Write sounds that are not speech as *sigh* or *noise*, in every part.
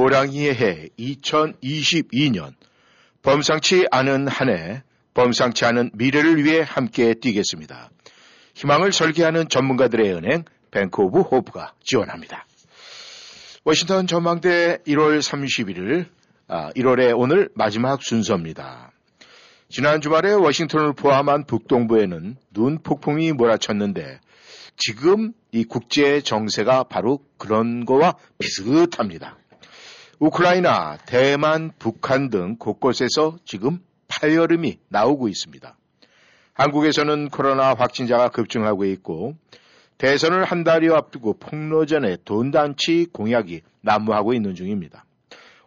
호랑이의 해 2022년 범상치 않은 한 해, 범상치 않은 미래를 위해 함께 뛰겠습니다. 희망을 설계하는 전문가들의 은행 Bank of Hope가 지원합니다. 워싱턴 전망대 1월 31일, 아, 1월의 오늘 마지막 순서입니다. 지난 주말에 워싱턴을 포함한 북동부에는 눈 폭풍이 몰아쳤는데 지금 이 국제 정세가 바로 그런 거와 비슷합니다. 우크라이나, 대만, 북한 등 곳곳에서 지금 파열음이 나오고 있습니다. 한국에서는 코로나 확진자가 급증하고 있고 대선을 한 달여 앞두고 폭로전에 돈단치 공약이 난무하고 있는 중입니다.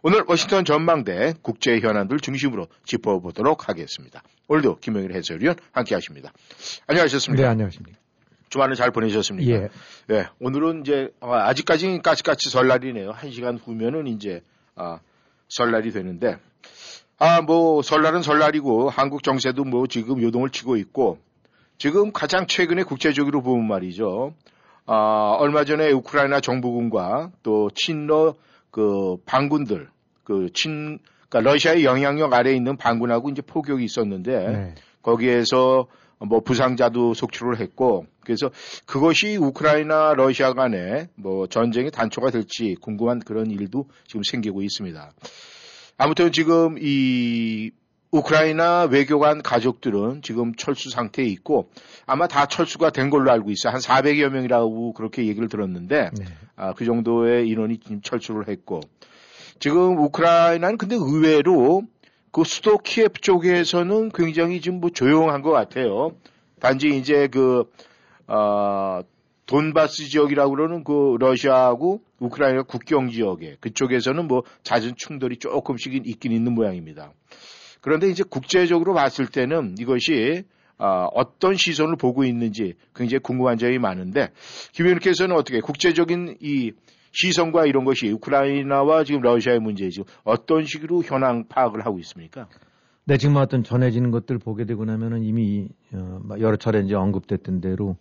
오늘 워싱턴 전망대 국제 현안들 중심으로 짚어보도록 하겠습니다. 오늘도 김영일 해설위원 함께 하십니다. 안녕하셨습니까? 네, 안녕하십니까. 주말은 잘 보내셨습니까? 예. 예. 오늘은 이제 아, 아직까지는 까치까치 설날이네요. 한 시간 후면은 이제 아, 설날이 되는데 아 뭐 설날은 설날이고 한국 정세도 뭐 지금 요동을 치고 있고 지금 가장 최근에 국제적으로 보면 말이죠. 아 얼마 전에 우크라이나 정부군과 또 친러 그 반군들 그친 그러니까 러시아의 영향력 아래에 있는 반군하고 이제 포격이 있었는데 네. 거기에서 뭐 부상자도 속출을 했고 그래서 그것이 우크라이나 러시아 간에 뭐 전쟁의 단초가 될지 궁금한 그런 일도 지금 생기고 있습니다. 아무튼 지금 이 우크라이나 외교관 가족들은 지금 철수 상태에 있고 아마 다 철수가 된 걸로 알고 있어요. 한 400여 명이라고 그렇게 얘기를 들었는데 네. 아, 그 정도의 인원이 지금 철수를 했고 지금 우크라이나는 근데 의외로 그 수도 키예프 쪽에서는 굉장히 지금 뭐 조용한 것 같아요. 단지 이제 그, 어, 돈바스 지역이라고 그러는 그 러시아하고 우크라이나 국경 지역에 그쪽에서는 뭐 잦은 충돌이 조금씩 있긴 있는 모양입니다. 그런데 이제 국제적으로 봤을 때는 이것이 어, 어떤 시선을 보고 있는지 굉장히 궁금한 점이 많은데 김 의원께서는 어떻게 국제적인 이 시선과 이런 것이 우크라이나와 지금 러시아의 문제 지금 어떤 식으로 현황 파악을 하고 있습니까? 네, 지금 어떤 전해지는 것들 보게 되고 나면은 이미 어, 여러 차례 이제 언급됐던 대로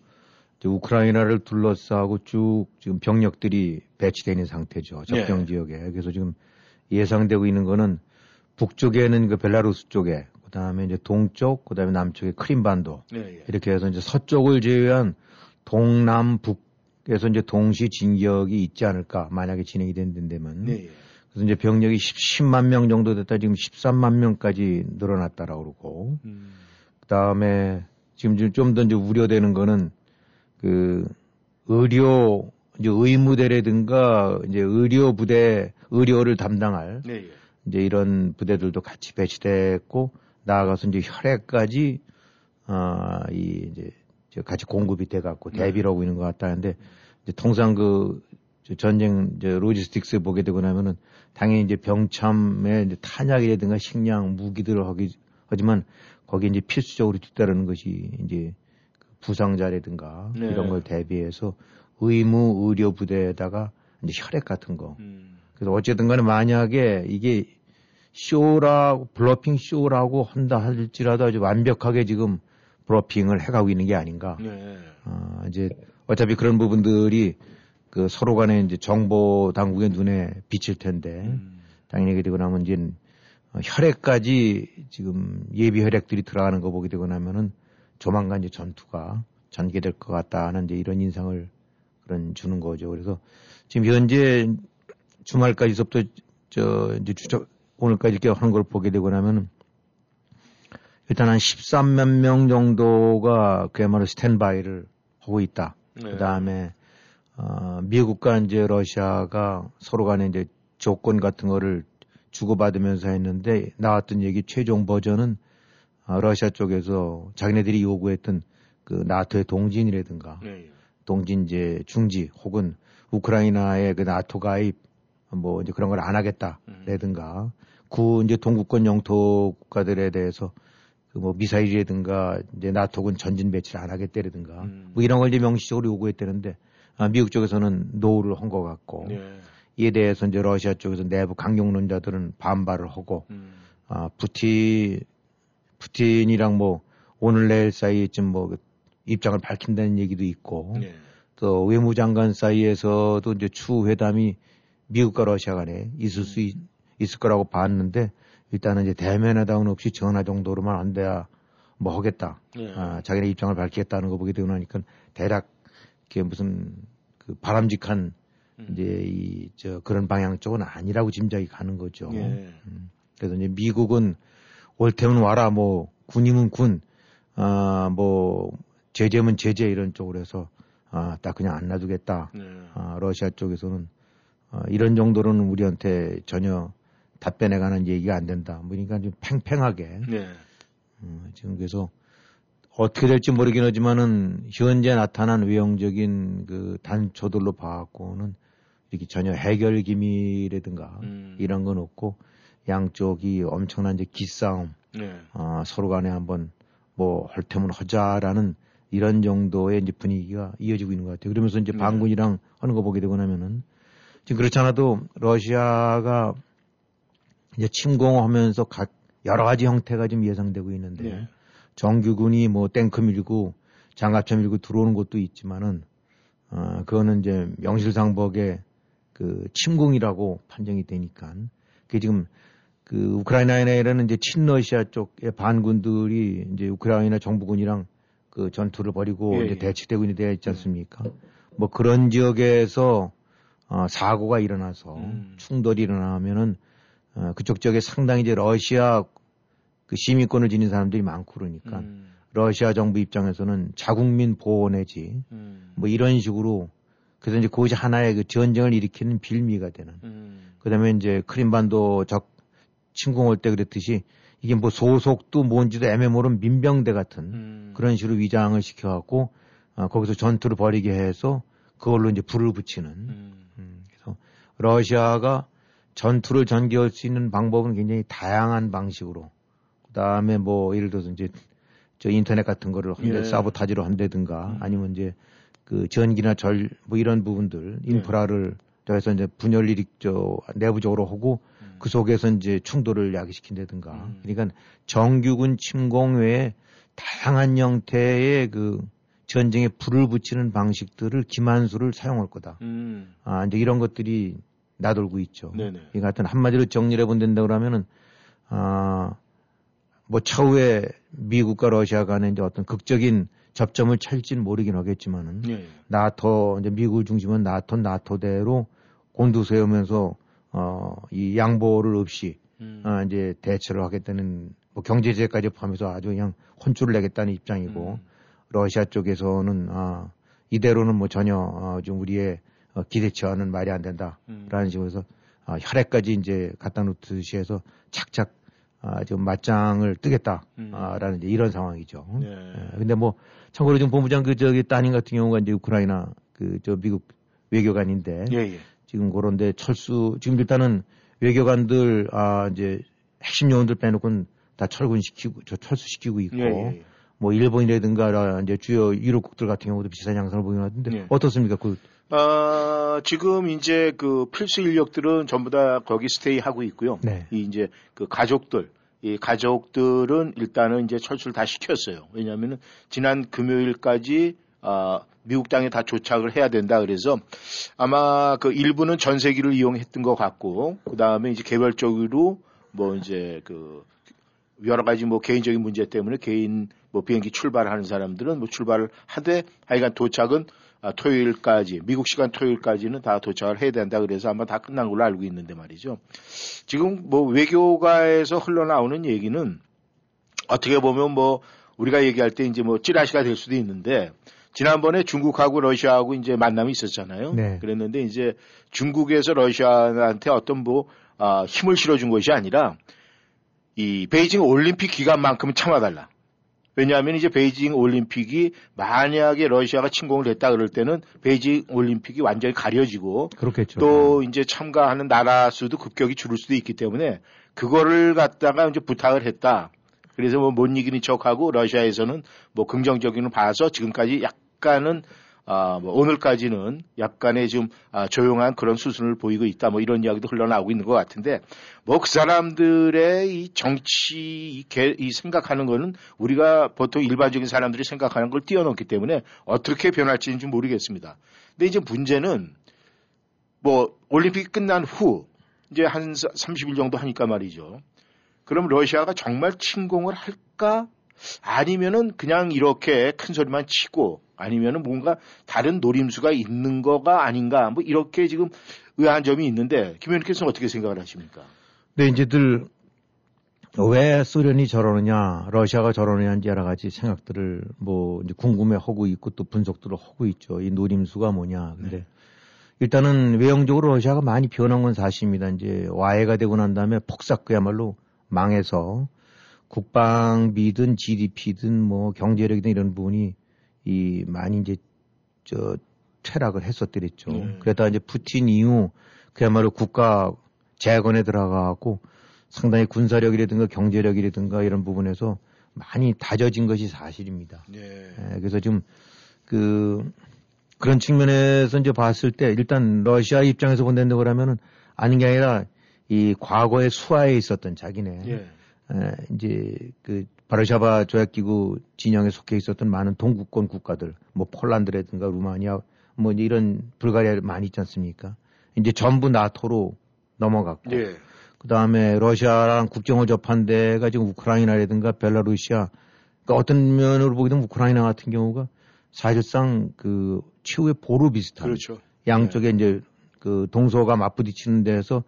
이제 우크라이나를 둘러싸고 쭉 지금 병력들이 배치되어 있는 상태죠. 접경 네. 지역에. 그래서 지금 예상되고 있는 거는 북쪽에는 그 벨라루스 쪽에, 그 다음에 이제 동쪽, 그 다음에 남쪽에 크림반도 네, 이렇게 해서 이제 서쪽을 제외한 동남 북 에서 이제 동시 진격이 있지 않을까. 만약에 진행이 된다면. 네. 그래서 이제 병력이 10, 만명 정도 됐다. 지금 13만 명까지 늘어났다라고 그러고. 음, 그다음에 지금 좀 더 이제 우려되는 거는 그 의료 이제 의무대라든가 이제 의료 부대 의료를 담당할 네. 이제 이런 부대들도 같이 배치됐고 나아가서 이제 혈액까지 아이 이제 저 같이 공급이 돼 갖고 네. 대비를 하고 있는 것 같다는데 이제 통상 그저 전쟁 이제 logistics 보게 되고 나면은 당연히 이제 병참에 이제 탄약이라든가 식량 무기들을 하기 하지만 거기에 이제 필수적으로 뒤따르는 것이 이제 그 부상자라든가 네. 이런 걸 대비해서 의무 의료 부대에다가 이제 혈액 같은 거 음, 그래서 어쨌든 간에 만약에 이게 쇼라고, bluffing 쇼라고 한다 할지라도 아주 완벽하게 지금 블러핑을 해가고 있는 게 아닌가. 네. 어, 이제 어차피 그런 부분들이 그 서로 간에 이제 정보 당국의 눈에 비칠 텐데 음, 당연히 되고 나면 이제 어, 혈액까지 지금 예비 혈액들이 들어가는 거 보게 되고 나면은 조만간 이제 전투가 전개될 것 같다는 이제 이런 인상을 그런 주는 거죠. 그래서 지금 현재 주말까지서부터 저 이제 주저 오늘까지 이렇게 하는 걸 보게 되고 나면은 일단 한 13만 명 정도가 그야말로 스탠바이를 하고 있다. 네. 그 다음에 어, 미국과 이제 러시아가 서로 간에 이제 조건 같은 거를 주고받으면서 했는데 나왔던 얘기 최종 버전은 어, 러시아 쪽에서 자기네들이 요구했던 그 나토의 동진이라든가 네. 동진 이제 중지 혹은 우크라이나의 그 나토 가입 뭐 이제 그런 걸안 음. 하겠다라든가 구 이제 동구권 영토 국가들에 대해서 그 뭐 미사일이라든가 이제 나토군 전진 배치를 안 하겠다라든가 음. 뭐 이런 걸 이제 명시적으로 요구했다는데 아, 미국 쪽에서는 no를 한 것 같고 예. 이에 대해서 이제 러시아 쪽에서 내부 강경론자들은 반발을 하고 음. 아, 푸틴, 푸틴이랑 뭐 오늘 내일 사이에쯤 뭐 입장을 밝힌다는 얘기도 있고 예. 또 외무장관 사이에서도 이제 추후 회담이 미국과 러시아 간에 있을 수 있, 있을 거라고 봤는데 일단은 이제 대면 회담은 없이 전화 정도로만 안 돼야 뭐 하겠다. 예. 아, 자기네 입장을 밝히겠다는 거 보게 되고 나니까 대략 이게 무슨 그 바람직한 음. 이제 이 저 그런 방향 쪽은 아니라고 짐작이 가는 거죠. 예. 그래서 이제 미국은 올 테면 와라 뭐 군이면 군, 아뭐 제재면 제재 이런 쪽으로 해서 아딱 그냥 안 놔두겠다. 예. 아 러시아 쪽에서는 아, 이런 정도로는 우리한테 전혀 답변해가는 얘기가 안 된다. 뭐 그러니까 좀 팽팽하게 예. 어, 지금 그래서 어떻게 될지 모르긴 하지만은 현재 나타난 외형적인 그 단초들로 봐갖고는 이렇게 전혀 해결 기미라든가 음. 이런 건 없고 양쪽이 엄청난 이제 기싸움 예. 아, 서로 간에 한번 뭐 헐템을 하자라는 이런 정도의 이제 분위기가 이어지고 있는 것 같아요. 그러면서 이제 네. 반군이랑 하는 거 보게 되고 나면은 지금 그렇지 않아도 러시아가 이제 침공하면서 각 여러 가지 형태가 지금 예상되고 있는데 예. 정규군이 뭐 탱크 밀고 장갑차 밀고 들어오는 것도 있지만은 어, 그거는 이제 명실상부하게 그 침공이라고 판정이 되니까 그게 지금 그 우크라이나에는 이제 친러시아 쪽의 반군들이 이제 우크라이나 정부군이랑 그 전투를 벌이고 예, 이제 예. 대치되고 있는 데가 있지 않습니까? 뭐 그런 지역에서 어, 사고가 일어나서 음. 충돌이 일어나면은 어, 그쪽 지역에 상당히 이제 러시아 그 시민권을 지닌 사람들이 많고 그러니까 음. 러시아 정부 입장에서는 자국민 보호 내지 음. 뭐 이런 식으로 그래서 이제 그것이 하나의 그 전쟁을 일으키는 빌미가 되는 음. 그다음에 이제 크림반도 적 침공할 때 그랬듯이 이게 뭐 소속도 뭔지도 애매모른 민병대 같은 음. 그런 식으로 위장을 시켜갖고 어, 거기서 전투를 벌이게 해서 그걸로 이제 불을 붙이는 음. 음, 그래서 러시아가 전투를 전개할 수 있는 방법은 굉장히 다양한 방식으로 그다음에 뭐 예를 들어서 이제 저 인터넷 같은 거를 한데 예. 사보타지로 한다든가 음. 아니면 이제 그 전기나 절 뭐 이런 부분들 예. 인프라를 저해서 이제 분열 저 내부적으로 하고 음. 그 속에서 이제 충돌을 야기시킨다든가 음. 그러니까 정규군 침공 외에 다양한 형태의 그 전쟁에 불을 붙이는 방식들을 기만수를 사용할 거다. 음. 아, 이제 이런 것들이 나돌고 있죠. 네네. 이 같은 한마디로 정리를 해본다고 그러면은, 아, 뭐 차후에 미국과 러시아 간에 이제 어떤 극적인 접점을 찰지는 모르긴 하겠지만은, 예. 나토, 이제 미국을 중심은 나토, 나토대로 곤두세우면서, 어, 이 양보를 없이, 음. 아, 이제 대처를 하겠다는, 뭐 경제 제까지 포함해서 아주 그냥 혼쭐을 내겠다는 입장이고, 음. 러시아 쪽에서는, 아, 이대로는 뭐 전혀, 어, 좀 우리의 어, 기대치와는 말이 안 된다. 음. 라는 식으로 해서 아, 혈액까지 이제 갖다 놓듯이 해서 착착 아, 좀 맞짱을 뜨겠다. 음. 아, 라는 이제 이런 상황이죠. 네. 예, 근데 뭐 참고로 지금 본부장 그 저기 따님 같은 경우가 이제 우크라이나 그 저 미국 외교관인데 예, 예. 지금 그런데 철수 지금 일단은 외교관들 아 이제 핵심 요원들 빼놓고는 다 철군시키고 저 철수시키고 있고 예, 예, 예. 뭐 일본이라든가 이제 주요 유럽국들 같은 경우도 비슷한 양상을 보이긴 하던데 예. 어떻습니까? 그 아, 지금 이제 그 필수 인력들은 전부 다 거기 스테이 하고 있고요. 네. 이 이제 그 가족들, 이 가족들은 일단은 이제 철수를 다 시켰어요. 왜냐하면은 지난 금요일까지 아, 미국 땅에 다 도착을 해야 된다 그래서 아마 그 일부는 전세기를 이용했던 것 같고 그 다음에 이제 개별적으로 뭐 이제 그 여러 가지 뭐 개인적인 문제 때문에 개인 뭐 비행기 출발하는 사람들은 뭐 출발을 하되 하여간 도착은 아, 토요일까지 미국 시간 토요일까지는 다 도착을 해야 된다 그래서 아마 다 끝난 걸로 알고 있는데 말이죠. 지금 뭐 외교가에서 흘러나오는 얘기는 어떻게 보면 뭐 우리가 얘기할 때 이제 뭐 찌라시가 될 수도 있는데 지난번에 중국하고 러시아하고 이제 만남이 있었잖아요. 네. 그랬는데 이제 중국에서 러시아한테 어떤 뭐 아, 힘을 실어준 것이 아니라 이 베이징 올림픽 기간만큼은 참아달라. 왜냐하면 이제 베이징 올림픽이 만약에 러시아가 침공을 했다 그럴 때는 베이징 올림픽이 완전히 가려지고 그렇겠죠. 또 이제 참가하는 나라 수도 급격히 줄을 수도 있기 때문에 그거를 갖다가 이제 부탁을 했다. 그래서 뭐 못 이기는 척하고 러시아에서는 뭐 긍정적인 봐서 지금까지 약간은 아, 뭐 오늘까지는 약간의 좀 아, 조용한 그런 수순을 보이고 있다. 뭐 이런 이야기도 흘러나오고 있는 것 같은데 뭐 그 사람들의 이 정치 이, 개, 이 생각하는 거는 우리가 보통 일반적인 사람들이 생각하는 걸 뛰어넘기 때문에 어떻게 변할지는 좀 모르겠습니다. 근데 이제 문제는 뭐 올림픽이 끝난 후 이제 한 30일 정도 하니까 말이죠. 그럼 러시아가 정말 침공을 할까? 아니면은 그냥 이렇게 큰 소리만 치고 아니면은 뭔가 다른 노림수가 있는 거가 아닌가 뭐 이렇게 지금 의아한 점이 있는데 김 의원께서는 어떻게 생각을 하십니까? 네, 이제들 왜 소련이 저러느냐, 러시아가 저러느냐 이제 여러 가지 생각들을 뭐 이제 궁금해 하고 있고 또 분석들을 하고 있죠. 이 노림수가 뭐냐. 근데 네. 일단은 외형적으로 러시아가 많이 변한 건 사실입니다. 이제 와해가 되고 난 다음에 폭삭 그야말로 망해서 국방비든 GDP든 뭐 경제력이든 이런 부분이 이 많이 이제 저 퇴락을 했었더랬죠. 네. 그러다 이제 푸틴 이후 그야말로 국가 재건에 들어가고 상당히 군사력이라든가 경제력이라든가 이런 부분에서 많이 다져진 것이 사실입니다. 네. 예, 그래서 지금 그 그런 측면에서 이제 봤을 때 일단 러시아 입장에서 본다고 그러면은 아닌 게 아니라 이 과거에 수하에 있었던 자기네 예. 에, 이제 그 바르샤바 조약기구 진영에 속해 있었던 많은 동구권 국가들, 뭐 폴란드라든가 루마니아, 뭐 이런 불가리아 많이 있지 않습니까? 이제 전부 나토로 넘어갔고, 예. 그 다음에 러시아랑 국경을 접한 데가 지금 우크라이나라든가 벨라루시아, 그러니까 어떤 면으로 보게 되면 우크라이나 같은 경우가 사실상 그 최후의 보루 비슷한 그렇죠. 양쪽에 네. 이제 그 동서가 맞부딪히는 데서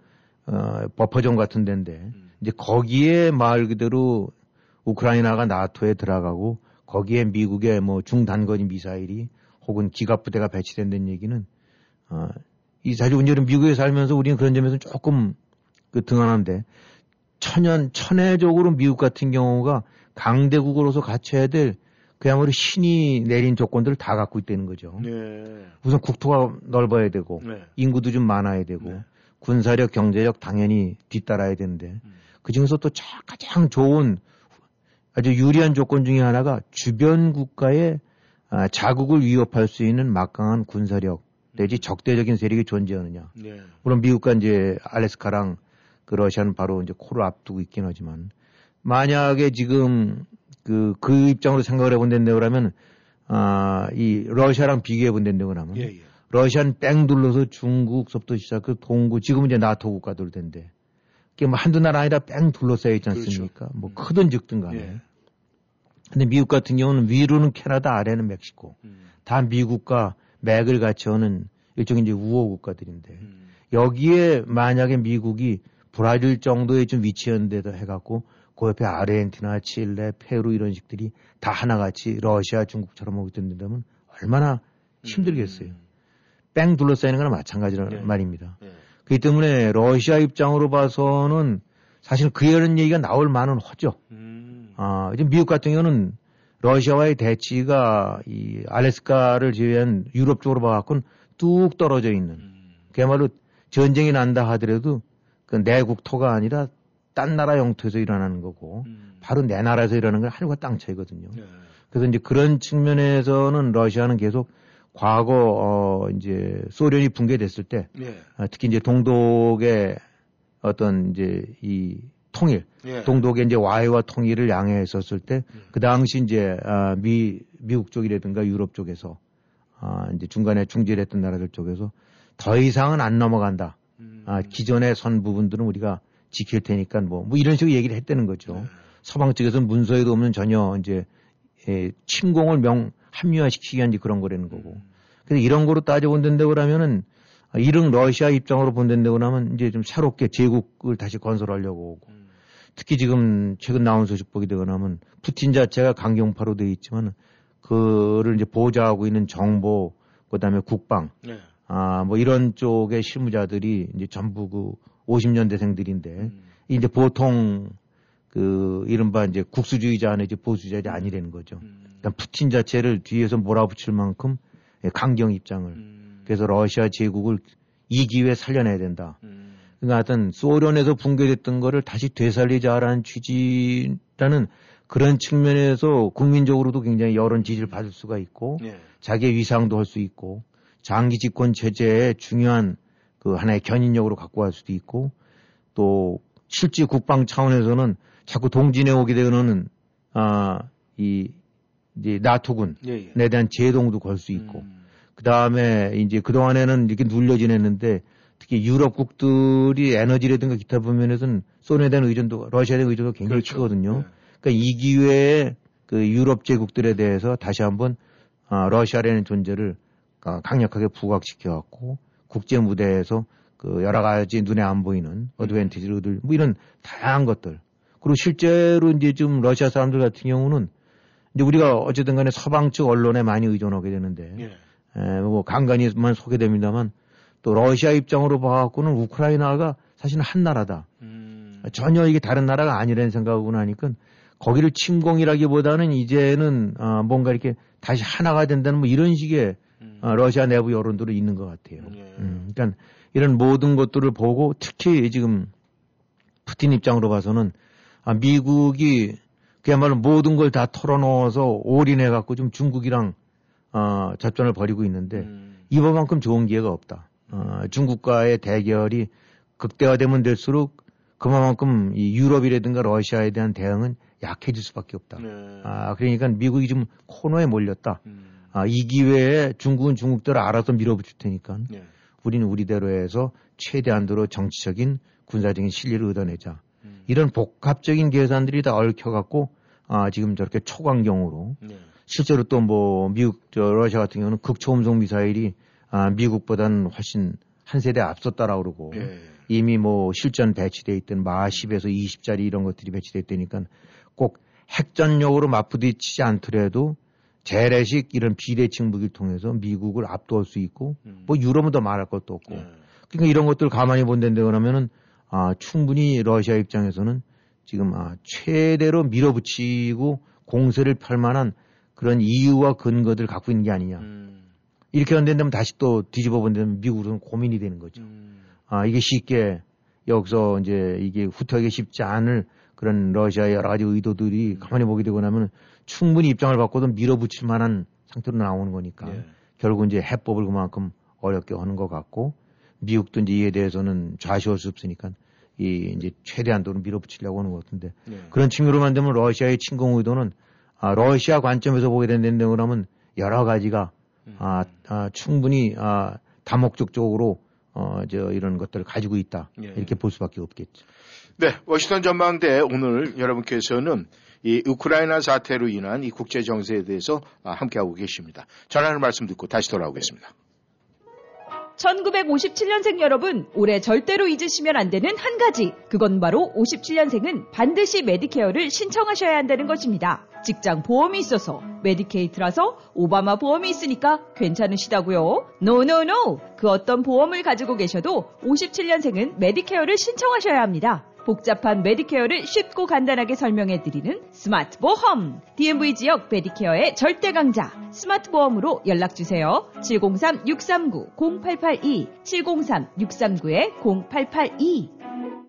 어, 버퍼존 같은 데인데 음. 이제 거기에 말 그대로 우크라이나가 나토에 들어가고 거기에 미국의 뭐 중단거리 미사일이 혹은 기갑부대가 배치된다는 얘기는 어, 이 사실 우리는 미국에 살면서 우리는 그런 점에서 조금 그 등한한데 천연 천혜적으로 미국 같은 경우가 강대국으로서 갖춰야 될 그야말로 신이 내린 조건들을 다 갖고 있다는 거죠. 네. 우선 국토가 넓어야 되고 네. 인구도 좀 많아야 되고 네. 군사력, 경제력 당연히 뒤따라야 되는데 음. 그 중에서 또 가장 좋은 아주 유리한 조건 중에 하나가 주변 국가의 아, 자국을 위협할 수 있는 막강한 군사력 내지 적대적인 세력이 존재하느냐. 네. 물론 미국과 이제 알래스카랑 그 러시아는 바로 이제 코를 앞두고 있긴 하지만 만약에 지금 그, 그 입장으로 생각을 해본다고 하면 아, 이 러시아랑 비교해 본다고 하면 예, 예. 러시아는 뺑 둘러서 중국서부터 시작 그 동구 지금 이제 나토 국가들 된데 그게 뭐 한두 나라 아니라 뺑 둘러싸여 있지 그렇죠. 않습니까? 그렇죠. 뭐 음. 크든 적든 간에. 예. 근데 미국 같은 경우는 위로는 캐나다, 아래는 멕시코. 음. 다 미국과 맥을 같이 오는 일종의 이제 우호 국가들인데 음. 여기에 만약에 미국이 브라질 정도의 좀 위치연대도 해갖고 그 옆에 아르헨티나, 칠레, 페루 이런 식들이 다 하나같이 러시아, 중국처럼 오게 된다면 얼마나 힘들겠어요. 음. 뺑 둘러싸이는 거나 마찬가지란 네. 말입니다. 네. 그렇기 때문에 러시아 입장으로 봐서는 사실 그런 얘기가 나올 만은 하죠. 음. 아, 이제 미국 같은 경우는 러시아와의 대치가 이 알래스카를 제외한 유럽 쪽으로 봐갖고는 뚝 떨어져 있는 음. 그야말로 전쟁이 난다 하더라도 그 내국토가 아니라 딴 나라 영토에서 일어나는 거고 음. 바로 내 나라에서 일어나는 건 하늘과 땅 차이거든요. 네. 그래서 이제 그런 측면에서는 러시아는 계속 과거 어 이제 소련이 붕괴됐을 때 예. 어, 특히 이제 동독의 어떤 이제 이 통일, 예. 동독의 이제 와해와 통일을 양해했었을 때그 음. 당시 이제 아, 미 미국 쪽이라든가 유럽 쪽에서 아, 이제 중간에 중재했던 나라들 쪽에서 더 이상은 안 넘어간다. 음. 아, 기존에 선 부분들은 우리가 지킬 테니까 뭐, 뭐 이런 식으로 얘기를 했다는 거죠. 네. 서방 측에서는 문서에도 없는 전혀 이제 예, 침공을 명 합리화시키기 위한 그런 거라는 거고. 그래서 이런 거로 따져본다고 그러면은 이런 러시아 입장으로 본다고 하면 이제 좀 새롭게 제국을 다시 건설하려고 오고. 음. 특히 지금 최근 나온 소식 보게 되거나 하면 푸틴 자체가 강경파로 되어 있지만 그를 이제 보좌하고 있는 정보 그다음에 국방 네. 아뭐 이런 쪽의 실무자들이 이제 전부 그 50년대생들인데 음. 이제 보통 그 이른바 이제 국수주의자 내지 보수주의자 아니라는 거죠. 음. 그러니까 푸틴 자체를 뒤에서 몰아붙일 만큼 강경 입장을 음. 그래서 러시아 제국을 이 기회에 살려내야 된다. 음. 그러니까 하여튼 소련에서 붕괴됐던 거를 다시 되살리자라는 취지라는 그런 측면에서 국민적으로도 굉장히 여론 지지를 받을 수가 있고 예. 자기의 위상도 할 수 있고 장기 집권 체제의 중요한 그 하나의 견인력으로 갖고 갈 수도 있고 또 실제 국방 차원에서는 자꾸 동진해 오게 되는 아이 이제 나토군에 예, 예. 대한 제동도 걸 수 있고 음. 그 다음에 이제 그 동안에는 이렇게 눌려 지냈는데 특히 유럽국들이 에너지라든가 기타 부면에서는 소련에 대한 의존도, 러시아에 대한 의존도 굉장히 그렇죠. 크거든요. 예. 그러니까 이 기회에 그 유럽 제국들에 대해서 다시 한번 아, 러시아라는 존재를 아, 강력하게 부각시켜갖고 국제 무대에서 그 여러 가지 눈에 안 보이는 어드밴티지를 얻을 뭐 이런 다양한 것들. 그리고 실제로 이제 좀 러시아 사람들 같은 경우는 이제 우리가 어쨌든 간에 서방 측 언론에 많이 의존하게 되는데 예. 에, 뭐 간간히만 소개됩니다만 또 러시아 입장으로 봐갖고는 우크라이나가 사실은 한 나라다. 음. 전혀 이게 다른 나라가 아니라는 생각하고 나니까 거기를 침공이라기보다는 이제는 어, 뭔가 이렇게 다시 하나가 된다는 뭐 이런 식의 음. 어, 러시아 내부 여론들이 있는 것 같아요. 예. 음, 그러니까 이런 모든 것들을 보고 특히 지금 푸틴 입장으로 봐서는 아, 미국이 그야말로 모든 걸 다 털어놓아서 올인해 갖고 좀 중국이랑 어, 접전을 벌이고 있는데 음. 이번만큼 좋은 기회가 없다. 어, 중국과의 대결이 극대화되면 될수록 그만큼 이 유럽이라든가 러시아에 대한 대응은 약해질 수밖에 없다. 네. 아, 그러니까 미국이 좀 코너에 몰렸다. 음. 아, 이 기회에 중국은 중국대로 알아서 밀어붙일 테니까 예. 우리는 우리대로 해서 최대한도로 정치적인 군사적인 실리를 얻어내자. 음. 이런 복합적인 계산들이 다 얽혀갖고 아, 지금 저렇게 초강경으로 예. 실제로 또 뭐 미국, 저 러시아 같은 경우는 극초음속 미사일이 아, 미국보다는 훨씬 한 세대 앞섰다라고 그러고 예. 이미 뭐 실전 배치돼 있던 마 10에서 20짜리 이런 것들이 배치돼 있다니까 꼭 핵전력으로 맞부딪히지 않더라도 재래식 이런 비대칭 무기를 통해서 미국을 압도할 수 있고 음. 뭐 유럽은 더 말할 것도 없고 예. 그러니까 이런 것들 가만히 본다는데 그러면은 아 충분히 러시아 입장에서는 지금 아 최대로 밀어붙이고 공세를 펼 만한 그런 이유와 근거들을 갖고 있는 게 아니냐 음. 이렇게 한다면 다시 또 뒤집어 본다면 미국으로는 고민이 되는 거죠. 음. 아, 이게 쉽게 여기서 이제 이게 후퇴하기 쉽지 않을 그런 러시아의 여러 가지 의도들이 가만히 보게 되고 나면 충분히 입장을 바꿔도 밀어붙일 만한 상태로 나오는 거니까 예. 결국 이제 해법을 그만큼 어렵게 하는 것 같고 미국도 이제 이에 대해서는 좌시할 수 없으니까 이 이제 최대한도로 밀어붙이려고 하는 것 같은데 예. 그런 측면으로만 되면 러시아의 침공 의도는 아, 러시아 관점에서 보게 된다는데 그러면 여러 가지가 음. 아, 아, 충분히 아, 다목적적으로 어, 저 이런 것들을 가지고 있다 예. 이렇게 볼 수밖에 없겠죠. 네, 워싱턴 전망대 오늘 여러분께서는 이 우크라이나 사태로 인한 이 국제 정세에 대해서 아, 함께하고 계십니다. 전하는 말씀 듣고 다시 돌아오겠습니다. 1957년생 여러분, 올해 절대로 잊으시면 안 되는 한 가지. 그건 바로 57년생은 반드시 Medicare를 신청하셔야 한다는 것입니다. 직장 보험이 있어서 Medicaid라서 오바마 보험이 있으니까 괜찮으시다고요? No no no! 그 어떤 보험을 가지고 계셔도 57년생은 Medicare를 신청하셔야 합니다. 복잡한 Medicare를 쉽고 간단하게 설명해 드리는 스마트 보험. DMV 지역 Medicare의 절대 강자. 스마트 보험으로 연락 주세요. 703-639-0882, 703-639-0882.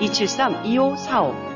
273-2545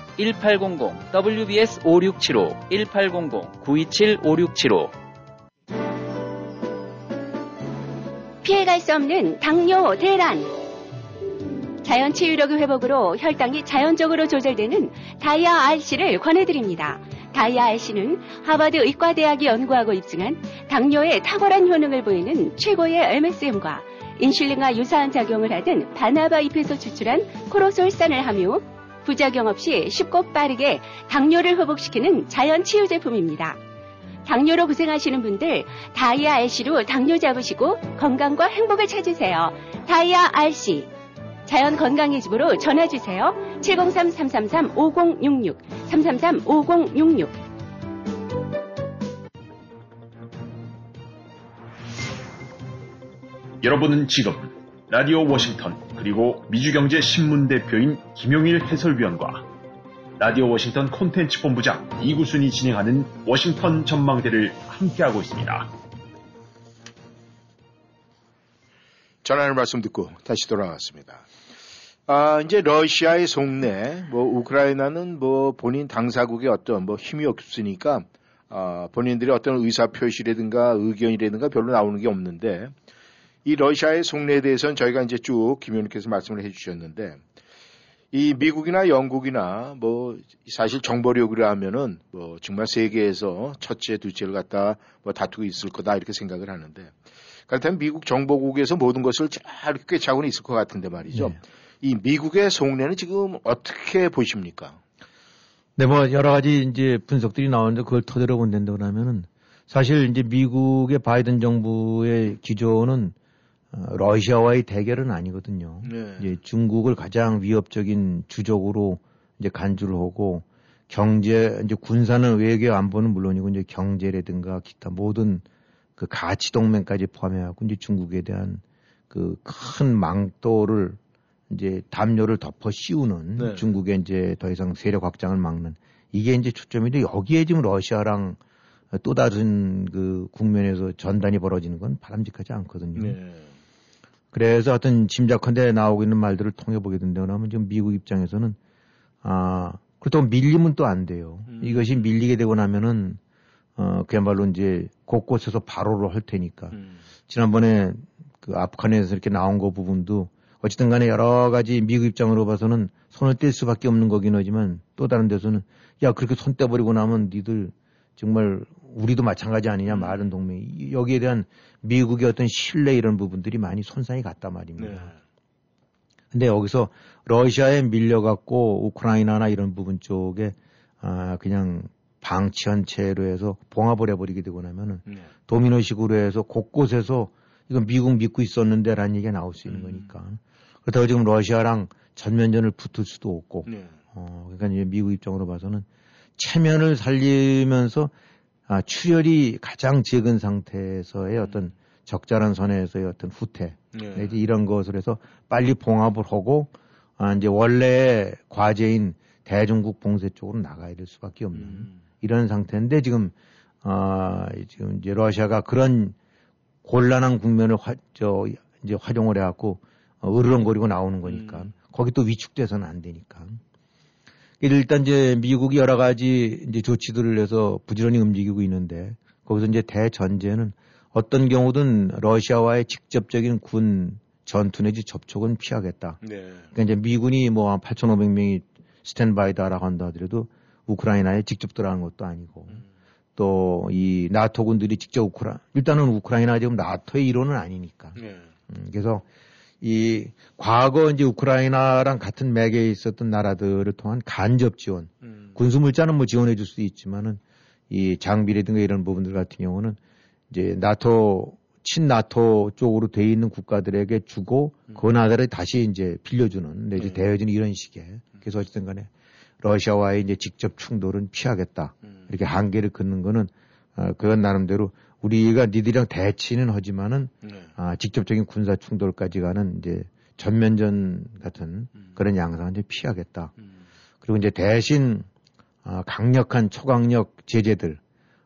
1800 WBS 5675 1800 927 5675 피해갈 수 없는 당뇨 대란. 자연 치유력의 회복으로 혈당이 자연적으로 조절되는 다이아 RC를 권해드립니다. 다이아 RC는 하버드 의과대학이 연구하고 입증한 당뇨에 탁월한 효능을 보이는 최고의 MSM과 인슐린과 유사한 작용을 하던 바나바 잎에서 추출한 코로솔산을 하며 부작용 없이 쉽고 빠르게 당뇨를 회복시키는 자연 치유 제품입니다. 당뇨로 고생하시는 분들 다이아 RC로 당뇨 잡으시고 건강과 행복을 찾으세요. 다이아 RC 자연 건강의 집으로 전화 주세요. 703-333-5066 333-5066 여러분은 지금 라디오 워싱턴 그리고 미주경제 신문 대표인 김용일 해설위원과 라디오 워싱턴 콘텐츠 본부장 이구순이 진행하는 워싱턴 전망대를 함께하고 있습니다. 전하는 말씀 듣고 다시 돌아왔습니다. 아, 이제 러시아의 속내, 뭐, 우크라이나는 뭐, 본인 당사국의 어떤 뭐 힘이 없으니까, 아, 본인들의 어떤 의사표시라든가 의견이라든가 별로 나오는 게 없는데, 이 러시아의 속내에 대해서는 저희가 이제 쭉 김현우께서 말씀을 해주셨는데, 이 미국이나 영국이나 뭐 사실 정보력으로 하면은 뭐 정말 세계에서 첫째, 둘째를 갖다 뭐 다투고 있을 거다 이렇게 생각을 하는데 그렇다면 미국 정보국에서 모든 것을 잘 꿰차고는 있을 것 같은데 말이죠. 네. 이 미국의 속내는 지금 어떻게 보십니까? 네, 뭐 여러 가지 이제 분석들이 나오는데 그걸 토대로 본다고 하면은 사실 이제 미국의 바이든 정부의 기조는 어, 러시아와의 대결은 아니거든요. 네. 이제 중국을 가장 위협적인 주적으로 이제 간주를 하고 경제 이제 군사는 외교 안보는 물론이고 이제 경제라든가 기타 모든 그 가치 동맹까지 포함해갖고 이제 중국에 대한 그 큰 망토를 이제 담요를 덮어 씌우는 네. 중국의 이제 더 이상 세력 확장을 막는 이게 이제 초점인데 여기에 지금 러시아랑 또 다른 그 국면에서 전단이 벌어지는 건 바람직하지 않거든요. 네. 그래서 어떤 짐작컨대 나오고 있는 말들을 통해 보게 된다면 지금 미국 입장에서는 아 그렇다고 밀리면 또 안 돼요. 음. 이것이 밀리게 되고 나면은 어 그야말로 이제 곳곳에서 바로를 할 테니까 음. 지난번에 그 아프간에서 이렇게 나온 거 부분도 어쨌든 간에 여러 가지 미국 입장으로 봐서는 손을 뗄 수밖에 없는 거긴 하지만 또 다른 데서는 야 그렇게 손 떼버리고 나면 니들 정말 우리도 마찬가지 아니냐 말은 동맹 이- 여기에 대한 미국의 어떤 신뢰 이런 부분들이 많이 손상이 갔단 말입니다. 네. 근데 여기서 러시아에 밀려갖고 우크라이나나 이런 부분 쪽에 아 그냥 방치한 채로 해서 봉합을 해버리게 되고 나면은 네. 도미노식으로 해서 곳곳에서 이건 미국 믿고 있었는데라는 얘기가 나올 수 있는 음. 거니까 그렇다고 지금 러시아랑 전면전을 붙을 수도 없고 네. 어 그러니까 이제 미국 입장으로 봐서는 체면을 살리면서 아, 출혈이 가장 적은 상태에서의 어떤 적절한 선에서의 어떤 후퇴 네. 내지 이런 것을 해서 빨리 봉합을 하고 아, 이제 원래 과제인 대중국 봉쇄 쪽으로 나가야 될 수밖에 없는 음. 이런 상태인데 지금 아 지금 이제 러시아가 그런 곤란한 국면을 화, 저 이제 활용을 해갖고 어, 으르렁거리고 나오는 거니까 음. 거기 또 위축돼서는 안 되니까 일단 이제 미국이 여러 가지 이제 조치들을 해서 부지런히 움직이고 있는데 거기서 이제 대전제는 어떤 경우든 러시아와의 직접적인 군 전투 내지 접촉은 피하겠다. 네. 그러니까 이제 미군이 뭐 8,500명이 스탠바이다라고 한다 하더라도 우크라이나에 직접 들어가는 것도 아니고 음. 또이 나토 군들이 직접 우크라 일단은 우크라이나 지금 나토의 일원은 아니니까. 네. 음, 그래서 이 과거 이제 우크라이나랑 같은 맥에 있었던 나라들을 통한 간접 지원, 음. 군수 물자는 뭐 지원해 줄 수도 있지만은 이 장비라든가 이런 부분들 같은 경우는 이제 나토 친나토 쪽으로 돼 있는 국가들에게 주고 그 나라를 다시 이제 빌려주는 내지 네. 대여주는 이런 식의 그래서 어쨌든 간에 러시아와의 이제 직접 충돌은 피하겠다 음. 이렇게 한계를 긋는 거는 어, 그건 나름대로 우리가 니들이랑 대치는 하지만은 네. 아, 직접적인 군사 충돌까지 가는 이제 전면전 같은 음. 그런 양상은 이제 피하겠다. 음. 그리고 이제 대신 아, 강력한 초강력 제재들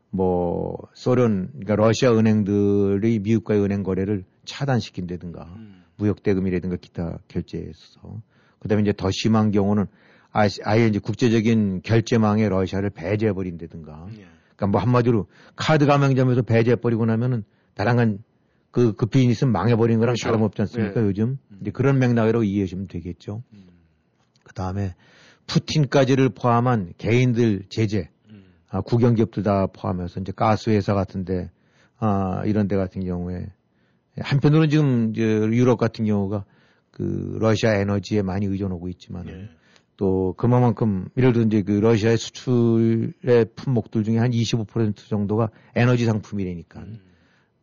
뭐 소련 그러니까 러시아 은행들이 미국과의 은행 거래를 차단시킨다든가 음. 무역 대금이라든가 기타 결제에 있어서 그다음에 이제 더 심한 경우는 아예 이제 국제적인 결제망에 러시아를 배제해 버린다든가. 예. 그러니까 뭐 한마디로 카드 가맹점에서 배제해버리고 나면은 다양한 그, 그 비즈니스 망해버린 거랑 그렇죠. 다름없지 않습니까, 네. 요즘? 음. 이제 그런 맥락으로 이해하시면 되겠죠. 음. 그 다음에 푸틴까지를 포함한 개인들 제재, 음. 아, 국영기업들 다 포함해서 이제 가스회사 같은데, 아, 이런 데 같은 경우에 한편으로는 지금 이제 유럽 같은 경우가 그 러시아 에너지에 많이 의존하고 있지만 은 예. 또 그만큼 예를 들어 이제 그 러시아의 수출의 품목들 중에 한 25% 정도가 에너지 상품이라니까. 음.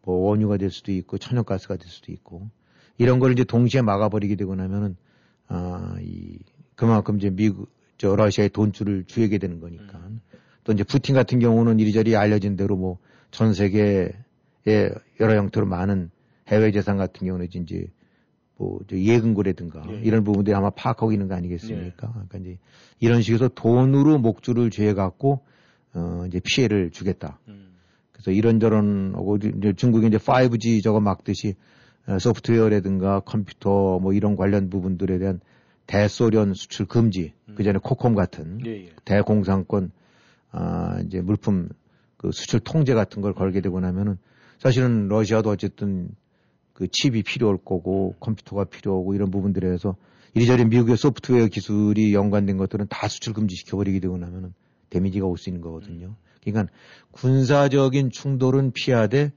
뭐 원유가 될 수도 있고 천연가스가 될 수도 있고 이런 걸 이제 동시에 막아버리게 되고 나면은 아, 이 그만큼 이제 미국 저 러시아의 돈줄을 쥐게 되는 거니까 음. 또 이제 푸틴 같은 경우는 이리저리 알려진 대로 뭐 전 세계에 여러 형태로 많은 해외 재산 같은 경우는 이제 뭐 예금고라든가 예. 이런 부분들이 아마 파악하고 있는 거 아니겠습니까? 예. 그러니까 이제 이런 식으로 돈으로 목줄을 쥐어 갖고 어 이제 피해를 주겠다. 음. 그래서 이런저런 하고 이제 중국이 이제 5G 저거 막듯이 어, 소프트웨어라든가 컴퓨터 뭐 이런 관련 부분들에 대한 대소련 수출 금지 음. 그 전에 코콤 같은 예, 예. 대공상권 아 이제 물품 그 수출 통제 같은 걸 걸게 되고 나면은 사실은 러시아도 어쨌든 그 칩이 필요할 거고 컴퓨터가 필요하고 이런 부분들에서 이리저리 미국의 소프트웨어 기술이 연관된 것들은 다 수출 금지 시켜 버리게 되고 나면은 데미지가 올 수 있는 거거든요. 음. 그러니까 군사적인 충돌은 피하되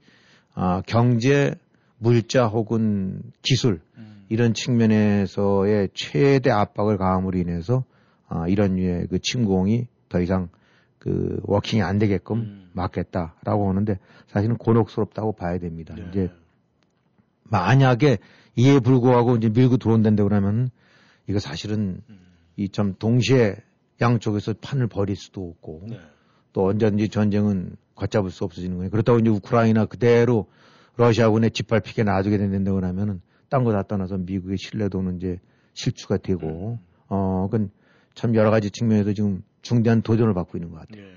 아, 경제, 물자 혹은 기술 음. 이런 측면에서의 최대 압박을 가함으로 인해서 아, 이런 류의 그 침공이 더 이상 그 워킹이 안 되게끔 음. 막겠다라고 하는데 사실은 곤혹스럽다고 봐야 됩니다. 네. 이제 만약에 이에 불구하고 이제 밀고 들어온다고 그러면 이거 사실은 음. 이좀 동시에 양쪽에서 판을 벌일 수도 없고 네. 또 언제든지 전쟁은 걷잡을 수 없어지는 거예요. 그렇다고 이제 우크라이나 그대로 러시아군의 짓밟히게 놔두게 된다고 하면은 딴 거 다 떠나서 미국의 신뢰도는 이제 실추가 되고 음. 어 그건 참 여러 가지 측면에서 지금 중대한 도전을 받고 있는 것 같아요. 예.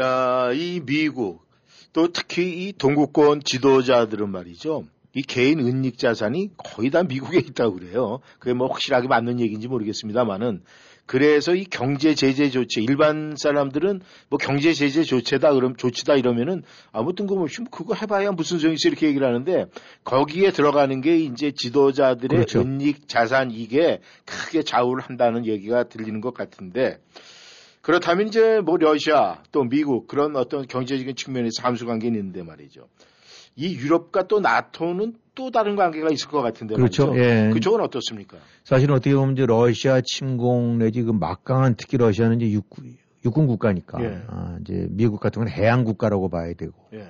야, 이 미국 또 특히 이 동구권 지도자들은 말이죠. 이 개인 은닉 자산이 거의 다 미국에 있다고 그래요. 그게 뭐 확실하게 맞는 얘기인지 모르겠습니다만은 그래서 이 경제 제재 조치 일반 사람들은 뭐 경제 제재 조치다 그럼 조치다 이러면은 아무 뜬금없이 뭐 그거 해봐야 무슨 소용이 있어 이렇게 얘기를 하는데 거기에 들어가는 게 이제 지도자들의 그렇죠. 은닉 자산 이게 크게 좌우를 한다는 얘기가 들리는 것 같은데 그렇다면 이제 뭐 러시아 또 미국 그런 어떤 경제적인 측면에서 함수 관계는 있는데 말이죠. 이 유럽과 또 나토는 또 다른 관계가 있을 것 같은데 그렇죠. 말이죠. 예. 그쪽은 어떻습니까? 사실은 어떻게 보면 이제 러시아 침공 내지 그 막강한 특히 러시아는 이제 육군, 육군 국가니까 예. 아, 이제 미국 같은 건 해양 국가라고 봐야 되고 예.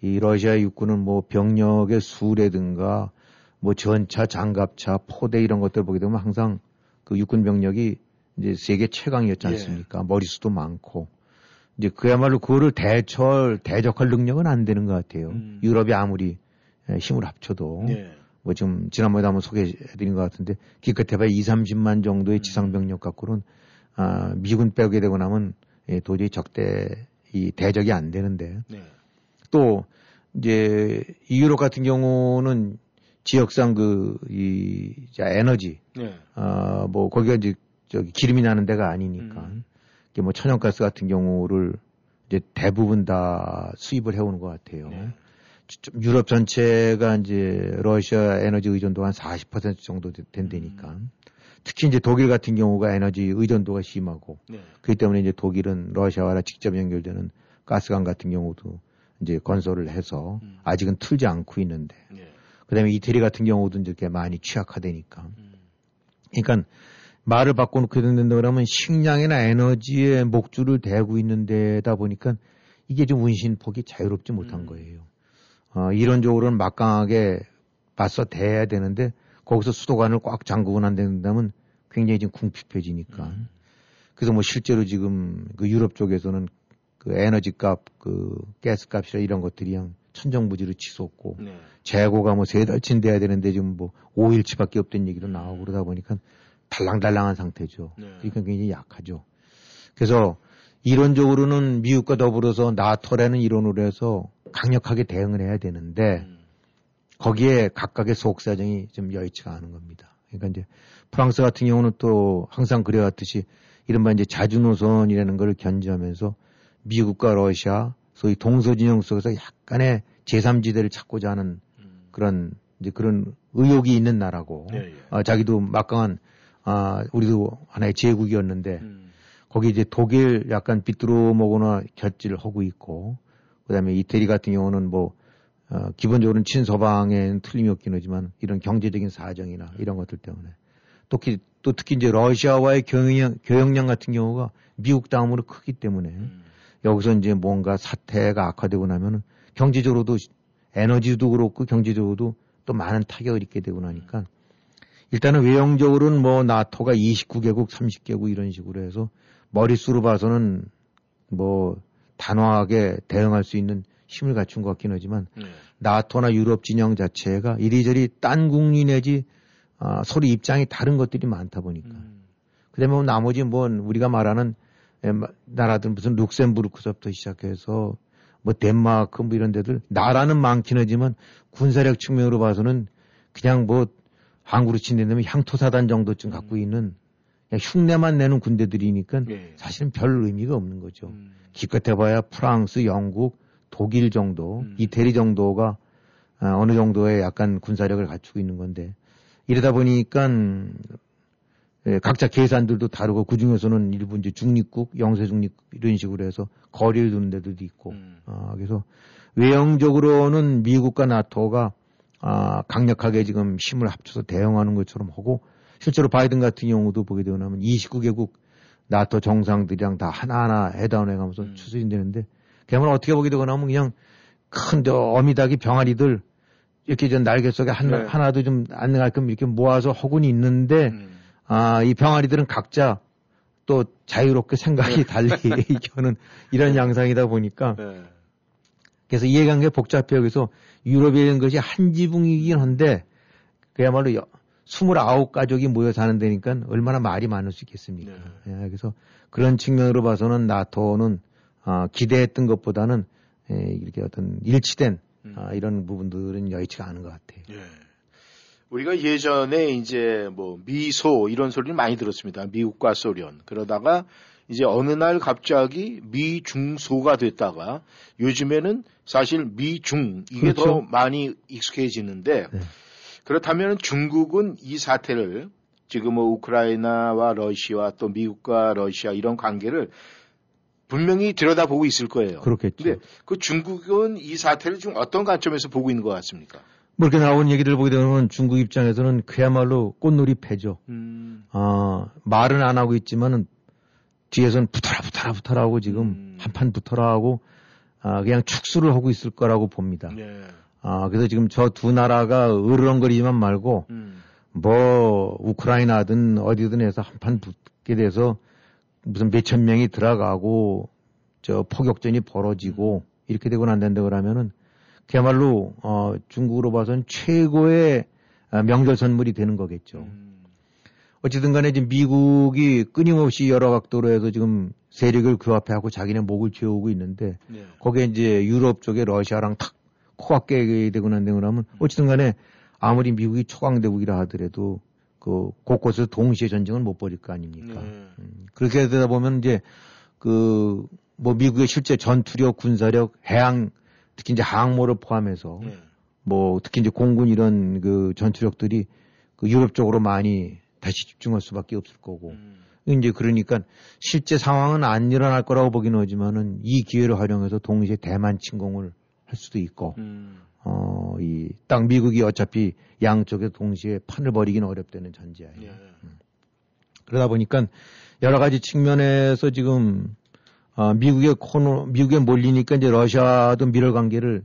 이 러시아 육군은 뭐 병력의 수라든가 뭐 전차, 장갑차, 포대 이런 것들 보게 되면 항상 그 육군 병력이 이제 세계 최강이었지 예. 않습니까? 머리수도 많고 이제 그야말로 그거를 대처, 대적할 능력은 안 되는 것 같아요. 음. 유럽이 아무리 힘을 합쳐도. 네. 뭐 지금 지난번에도 한번 소개해드린 것 같은데 기껏 해봐야 2, 30만 정도의 음. 지상병력 갖고는 아, 미군 빼게 되고 나면 예, 도저히 적대 이 대적이 안 되는데 네. 또 이제 이 유럽 같은 경우는 지역상 그 이 에너지 네. 아뭐 거기가 이제 저기 기름이 나는 데가 아니니까 음. 뭐 천연가스 같은 경우를 이제 대부분 다 수입을 해오는 것 같아요. 네. 유럽 전체가 이제 러시아 에너지 의존도가 한 40% 정도 된다니까. 음. 특히 이제 독일 같은 경우가 에너지 의존도가 심하고 네. 그렇기 때문에 이제 독일은 러시아와 직접 연결되는 가스관 같은 경우도 이제 건설을 해서 음. 아직은 틀지 않고 있는데 네. 그다음에 이태리 같은 경우도 이렇게 많이 취약화되니까. 음. 그러니까 말을 바꿔놓게 된다 그러면 식량이나 에너지에 목줄을 대고 있는 데다 보니까 이게 좀 운신폭이 자유롭지 못한 음. 거예요. 어, 이론적으로는 막강하게 맞서 대야 되는데 거기서 수도관을 꽉 잠그고 난 다면 굉장히 좀 궁핍해지니까. 음. 그래서 뭐 실제로 지금 그 유럽 쪽에서는 그 에너지 값, 그 가스 값이라 이런 것들이 그냥 천정부지로 치솟고 네. 재고가 뭐 세 달쯤 돼야 되는데 지금 뭐 5일치밖에 없던 얘기도 나오고 그러다 보니까 달랑달랑한 상태죠. 네. 그러니까 굉장히 약하죠. 그래서 이론적으로는 미국과 더불어서 나토라는 이론으로 해서 강력하게 대응을 해야 되는데 음. 거기에 각각의 속 사정이 좀 여의치가 않은 겁니다. 그러니까 이제 프랑스 같은 경우는 또 항상 그래왔듯이 이른바 이제 자주노선이라는 걸 견지하면서 미국과 러시아 소위 동서진영 속에서 약간의 제3지대를 찾고자 하는 음. 그런 이제 그런 의욕이 있는 나라고 예, 예. 아, 자기도 막강한 아 우리도 하나의 제국이었는데 음. 거기 이제 독일 약간 삐뚤어 먹거나 곁질을 하고 있고 그다음에 이태리 같은 경우는 뭐 어, 기본적으로는 친서방에는 틀림이 없긴 하지만 이런 경제적인 사정이나 이런 것들 때문에 특히 또 특히 이제 러시아와의 교역량, 교역량 같은 경우가 미국 다음으로 크기 때문에 음. 여기서 이제 뭔가 사태가 악화되고 나면은 경제적으로도 에너지도 그렇고 경제적으로도 또 많은 타격을 입게 되고 나니까 일단은 외형적으로는 뭐 나토가 29개국, 30개국 이런 식으로 해서 머릿수로 봐서는 뭐 단호하게 대응할 수 있는 힘을 갖춘 것 같긴 하지만 네. 나토나 유럽 진영 자체가 이리저리 딴 국리 내지 아, 서로 입장이 다른 것들이 많다 보니까 음. 그다음에 뭐 나머지 뭐 우리가 말하는 나라들 무슨 룩셈부르크서부터 시작해서 뭐 덴마크 뭐 이런 데들 나라는 많긴 하지만 군사력 측면으로 봐서는 그냥 뭐 한국으로 친다면 향토사단 정도쯤 갖고 음. 있는 흉내만 내는 군대들이니까 예. 사실은 별 의미가 없는 거죠. 음. 기껏 해봐야 프랑스, 영국, 독일 정도, 음. 이태리 정도가 아, 어느 정도의 약간 군사력을 갖추고 있는 건데 이러다 보니까 예, 각자 계산들도 다르고 그 중에서는 일부 이제 중립국, 영세 중립국 이런 식으로 해서 거리를 두는 데도 있고, 음. 아, 그래서 외형적으로는 미국과 나토가 아, 강력하게 지금 힘을 합쳐서 대응하는 것처럼 하고, 실제로 바이든 같은 경우도 보게 되면 29개국 나토 정상들이랑 다 하나하나 회담을 해가면서 음. 추진되는데, 그야말로 어떻게 보게 되거나 하면 그냥 큰 어미닭이 병아리들 이렇게 좀 날개 속에 한, 네. 하나도 좀 안 나갈끔 이렇게 모아서 허군이 있는데, 음. 아, 이 병아리들은 각자 또 자유롭게 생각이 네. 달리 *laughs* 이겨는 이런 네. 양상이다 보니까 네. 그래서 이해관계 복잡해 여기서 유럽에 있는 것이 한 지붕이긴 한데 그야말로 29가족이 모여 사는 데니까 얼마나 말이 많을 수 있겠습니까. 네. 예, 그래서 그런 측면으로 봐서는 나토는 아, 기대했던 것보다는 에, 예, 이렇게 어떤 일치된 음. 아, 이런 부분들은 여의치가 않은 것 같아요. 예. 우리가 예전에 이제 뭐 미소 이런 소리를 많이 들었습니다. 미국과 소련. 그러다가 이제 어느 날 갑자기 미중소가 됐다가 요즘에는 사실 미중 이게 그렇죠. 더 많이 익숙해지는데 네. 그렇다면 중국은 이 사태를 지금 뭐 우크라이나와 러시아 또 미국과 러시아 이런 관계를 분명히 들여다보고 있을 거예요. 그렇겠죠. 근데 그 중국은 이 사태를 지금 어떤 관점에서 보고 있는 것 같습니까? 뭐 이렇게 나온 얘기들 보게 되면 중국 입장에서는 그야말로 꽃놀이 패죠. 음. 어, 말은 안 하고 있지만은 뒤에서는 붙어라 붙어라 붙어라 하고 지금 음. 한판 붙어라 하고 아, 그냥 축수를 하고 있을 거라고 봅니다. 네. 아, 그래서 지금 저 두 나라가 으르렁거리지만 말고 음. 뭐 우크라이나든 어디든 해서 한판 붙게 돼서 무슨 몇천 명이 들어가고 저 포격전이 벌어지고 음. 이렇게 되고 난다는데 그러면은 그야말로 어, 중국으로 봐선 최고의 아, 명절 선물이 되는 거겠죠. 음. 어찌든 간에 지금 미국이 끊임없이 여러 각도로 해서 지금 세력을 그 앞에 하고 자기네 목을 채우고 있는데 네. 거기에 이제 유럽 쪽에 러시아랑 탁 코가 깨게 되고 난 되고 나면 음. 어찌든 간에 아무리 미국이 초강대국이라 하더라도 그 곳곳에서 동시에 전쟁을 못 벌일 거 아닙니까? 네. 음, 그렇게 되다 보면 이제 그 뭐 미국의 실제 전투력, 군사력, 해양 특히 이제 항모를 포함해서 네. 뭐 특히 이제 공군 이런 그 전투력들이 그 유럽 쪽으로 많이 다시 집중할 수밖에 없을 거고 음. 이제 그러니까 실제 상황은 안 일어날 거라고 보기는 하지만은 이 기회를 활용해서 동시에 대만 침공을 할 수도 있고 음. 어, 이딱 미국이 어차피 양쪽에 동시에 판을 벌이기는 어렵다는 전제하에 예. 음. 그러다 보니까 여러 가지 측면에서 지금 어, 미국의 코너, 미국에 몰리니까 이제 러시아도 미러 관계를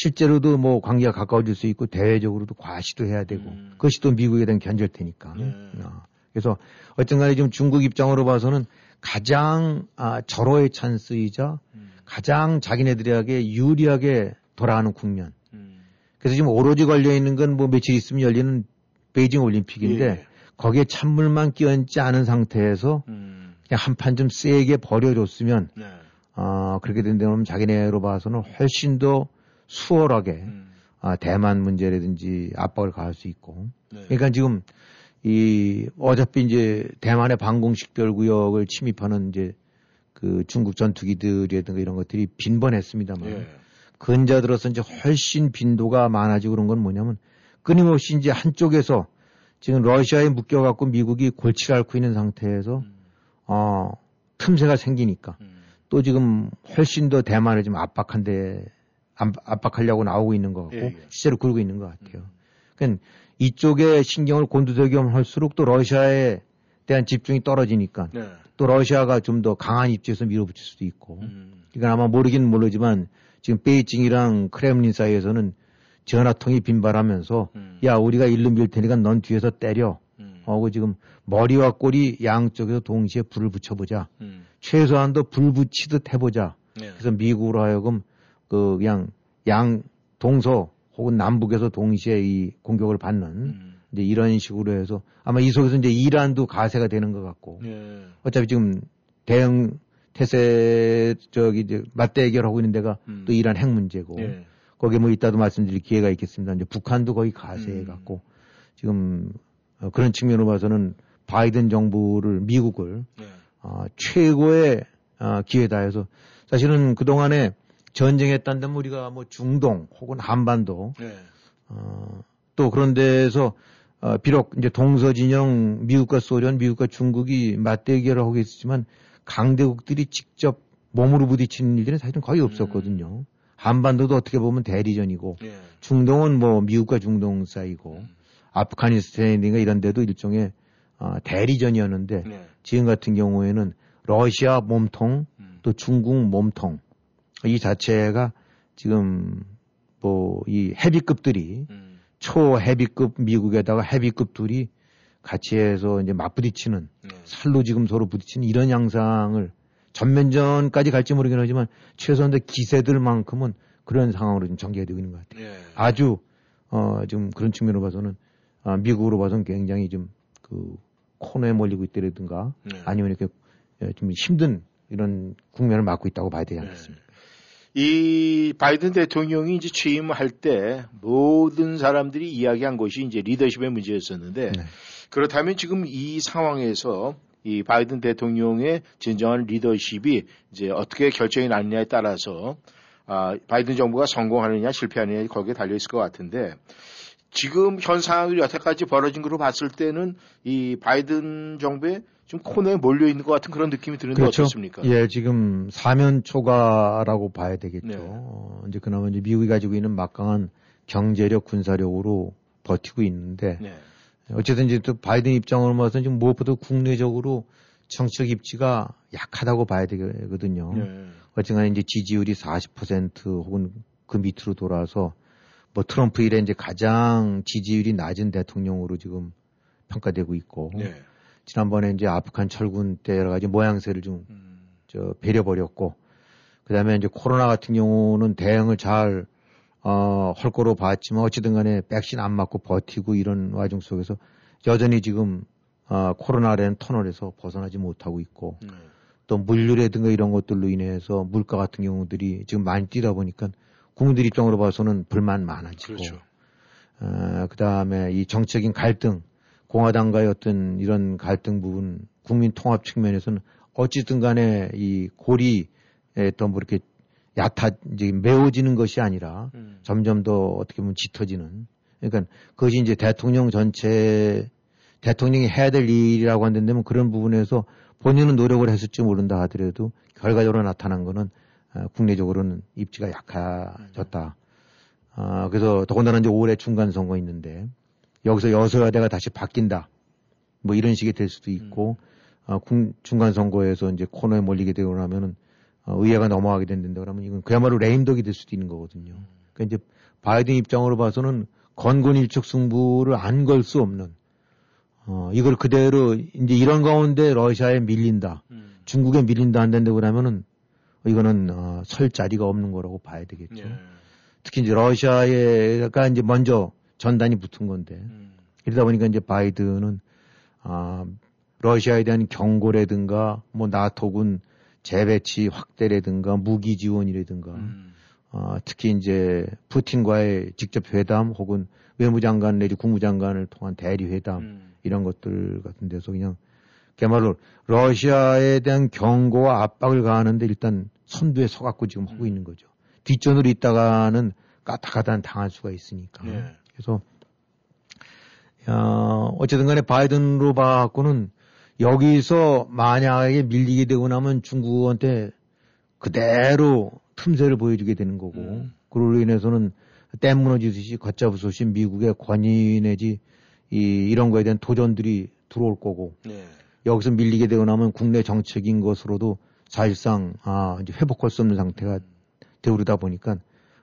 실제로도 뭐 관계가 가까워질 수 있고 대외적으로도 과시도 해야 되고 음. 그것이 또 미국에 대한 견제일 테니까. 네. 어. 그래서 어쨌든 간에 지금 중국 입장으로 봐서는 가장 아, 절호의 찬스이자 음. 가장 자기네들에게 유리하게 돌아가는 국면. 음. 그래서 지금 오로지 걸려 있는 건 뭐 며칠 있으면 열리는 베이징 올림픽인데 예. 거기에 찬물만 끼얹지 않은 상태에서 음. 그냥 한 판 좀 세게 버려줬으면 네. 어, 그렇게 된다면 자기네로 봐서는 훨씬 더 수월하게 음. 아, 대만 문제라든지 압박을 가할 수 있고. 네. 그러니까 지금 이 어차피 이제 대만의 방공식별 구역을 침입하는 이제 그 중국 전투기들이라든가 이런 것들이 빈번했습니다만 예. 근자 들어서 이제 훨씬 빈도가 많아지고 그런 건 뭐냐면 끊임없이 이제 한쪽에서 지금 러시아에 묶여갖고 미국이 골치를 앓고 있는 상태에서 음. 어 틈새가 생기니까 음. 또 지금 훨씬 더 대만을 좀 압박한 데 압- 압박하려고 나오고 있는 것 같고 예, 예. 실제로 그러고 있는 것 같아요. 그러니까 이쪽에 신경을 곤두세우면 할수록 또 러시아에 대한 집중이 떨어지니까 네. 또 러시아가 좀 더 강한 입지에서 밀어붙일 수도 있고 음. 그러니까 아마 모르긴 모르지만 지금 베이징이랑 크렘린 사이에서는 전화통이 빈발하면서 음. 야 우리가 일로 밀 테니까 넌 뒤에서 때려 음. 하고 지금 머리와 꼬리 양쪽에서 동시에 불을 붙여보자 음. 최소한도 불 붙이듯 해보자 네. 그래서 미국으로 하여금 그 그냥 양 동서 혹은 남북에서 동시에 이 공격을 받는 음. 이제 이런 식으로 해서 아마 이 속에서 이제 이란도 가세가 되는 것 같고 예. 어차피 지금 대응 태세 저기 이제 맞대결하고 있는 데가 음. 또 이란 핵 문제고 예. 거기에 뭐 이따도 말씀드릴 기회가 있겠습니다. 이제 북한도 거의 가세해 음. 갖고 지금 어, 그런 측면으로 봐서는 바이든 정부를 미국을 예. 어, 최고의 어, 기회다 해서 사실은 그 동안에 전쟁했다는 데면 우리가 뭐 중동 혹은 한반도 예. 어, 또 그런 데서 어, 비록 이제 동서 진영 미국과 소련, 미국과 중국이 맞대결을 하고 있었지만 강대국들이 직접 몸으로 부딪히는 일들은 사실은 거의 없었거든요. 한반도도 어떻게 보면 대리전이고 예. 중동은 뭐 미국과 중동 사이고 음. 아프가니스탄이나 이런 데도 일종의 어, 대리전이었는데 네. 지금 같은 경우에는 러시아 몸통 음. 또 중국 몸통 이 자체가 지금 뭐 이 헤비급들이 음. 초 헤비급 미국에다가 헤비급 둘이 같이 해서 이제 맞부딪히는 네. 살로 지금 서로 부딪히는 이런 양상을 전면전까지 갈지 모르긴 하지만 최소한 기세들만큼은 그런 상황으로 좀 전개가 되고 있는 것 같아요. 예. 아주 어 지금 그런 측면으로 봐서는 아, 미국으로 봐서는 굉장히 좀 그 코너에 몰리고 있다든가 네. 아니면 이렇게 예, 좀 힘든 이런 국면을 맞고 있다고 봐야 되지 않겠습니까? 이 바이든 대통령이 이제 취임할 때 모든 사람들이 이야기한 것이 이제 리더십의 문제였었는데 네. 그렇다면 지금 이 상황에서 이 바이든 대통령의 진정한 리더십이 이제 어떻게 결정이 나느냐에 따라서 아, 바이든 정부가 성공하느냐 실패하느냐 거기에 달려 있을 것 같은데 지금 현 상황이 여태까지 벌어진 걸로 봤을 때는 이 바이든 정부의 좀 코너에 몰려 있는 것 같은 그런 느낌이 드는데 어떻습니까? 예, 지금 사면 초과라고 봐야 되겠죠. 네. 어, 이제 그나마 이제 미국이 가지고 있는 막강한 경제력, 군사력으로 버티고 있는데 네. 어쨌든 이제 또 바이든 입장으로 봐서 지금 무엇보다 국내적으로 정치적 입지가 약하다고 봐야 되거든요. 네. 어쨌든 이제 지지율이 40% 혹은 그 밑으로 돌아서 뭐 트럼프 이래 이제 가장 지지율이 낮은 대통령으로 지금 평가되고 있고 네. 지난번에 이제 아프간 철군 때 여러 가지 모양새를 좀 음. 저 배려버렸고 그다음에 이제 코로나 같은 경우는 대응을 잘 어, 할 거로 봤지만 어찌든 간에 백신 안 맞고 버티고 이런 와중 속에서 여전히 지금 어, 코로나라는 터널에서 벗어나지 못하고 있고 네. 또 물류라든가 이런 것들로 인해서 물가 같은 경우들이 지금 많이 뛰다 보니까 국민들 입장으로 봐서는 불만 많아지고 그렇죠. 어, 그다음에 이 정치적인 갈등 공화당과의 어떤 이런 갈등 부분 국민 통합 측면에서는 어찌든 간에 이 고리에 또뭐 이렇게 얕아 이제 메워지는 것이 아니라 음. 점점 더 어떻게 보면 짙어지는 그러니까 그것이 이제 대통령 전체 대통령이 해야 될 일이라고 한다면 그런 부분에서 본인은 노력을 했을지 모른다 하더라도 결과적으로 나타난 거는 어, 국내적으로는 입지가 약해졌다. 아, 그래서 더군다나 이제 올해 중간 선거 있는데 여기서 여서야대가 다시 바뀐다. 뭐 이런 식이 될 수도 있고 어, 국- 중간 선거에서 이제 코너에 몰리게 되고 나면은 어, 의회가 넘어가게 된다 그러면 이건 그야말로 레임덕이 될 수도 있는 거거든요. 그러니까 이제 바이든 입장으로 봐서는 건곤일축 승부를 안 걸 수 없는 어, 이걸 그대로 이제 이런 가운데 러시아에 밀린다. 음. 중국에 밀린다 안 된다고 그러면은 이거는 어, 설 자리가 없는 거라고 봐야 되겠죠. 예. 특히 이제 러시아에가 이제 먼저 전단이 붙은 건데 음. 이러다 보니까 이제 바이든은 아 러시아에 대한 경고라든가 뭐 나토군 재배치 확대라든가 무기 지원이라든가 음. 어, 특히 이제 푸틴과의 직접 회담 혹은 외무장관 내지 국무장관을 통한 대리 회담 음. 이런 것들 같은 데서 그냥 그야말로 러시아에 대한 경고와 압박을 가하는데 일단 선두에 서갖고 지금 하고 있는 거죠. 뒷전으로 있다가는 까딱하다 당할 수가 있으니까. 네. 그래서 어, 어쨌든 간에 바이든으로 봐갖고는 여기서 만약에 밀리게 되고 나면 중국한테 그대로 틈새를 보여주게 되는 거고, 음. 그로 인해서는 댐 무너지듯이 걷잡으소신 미국의 권위 내지 이, 이런 거에 대한 도전들이 들어올 거고, 네. 여기서 밀리게 되고 나면 국내 정책인 것으로도 사실상 아, 이제 회복할 수 없는 상태가 되오르다 보니까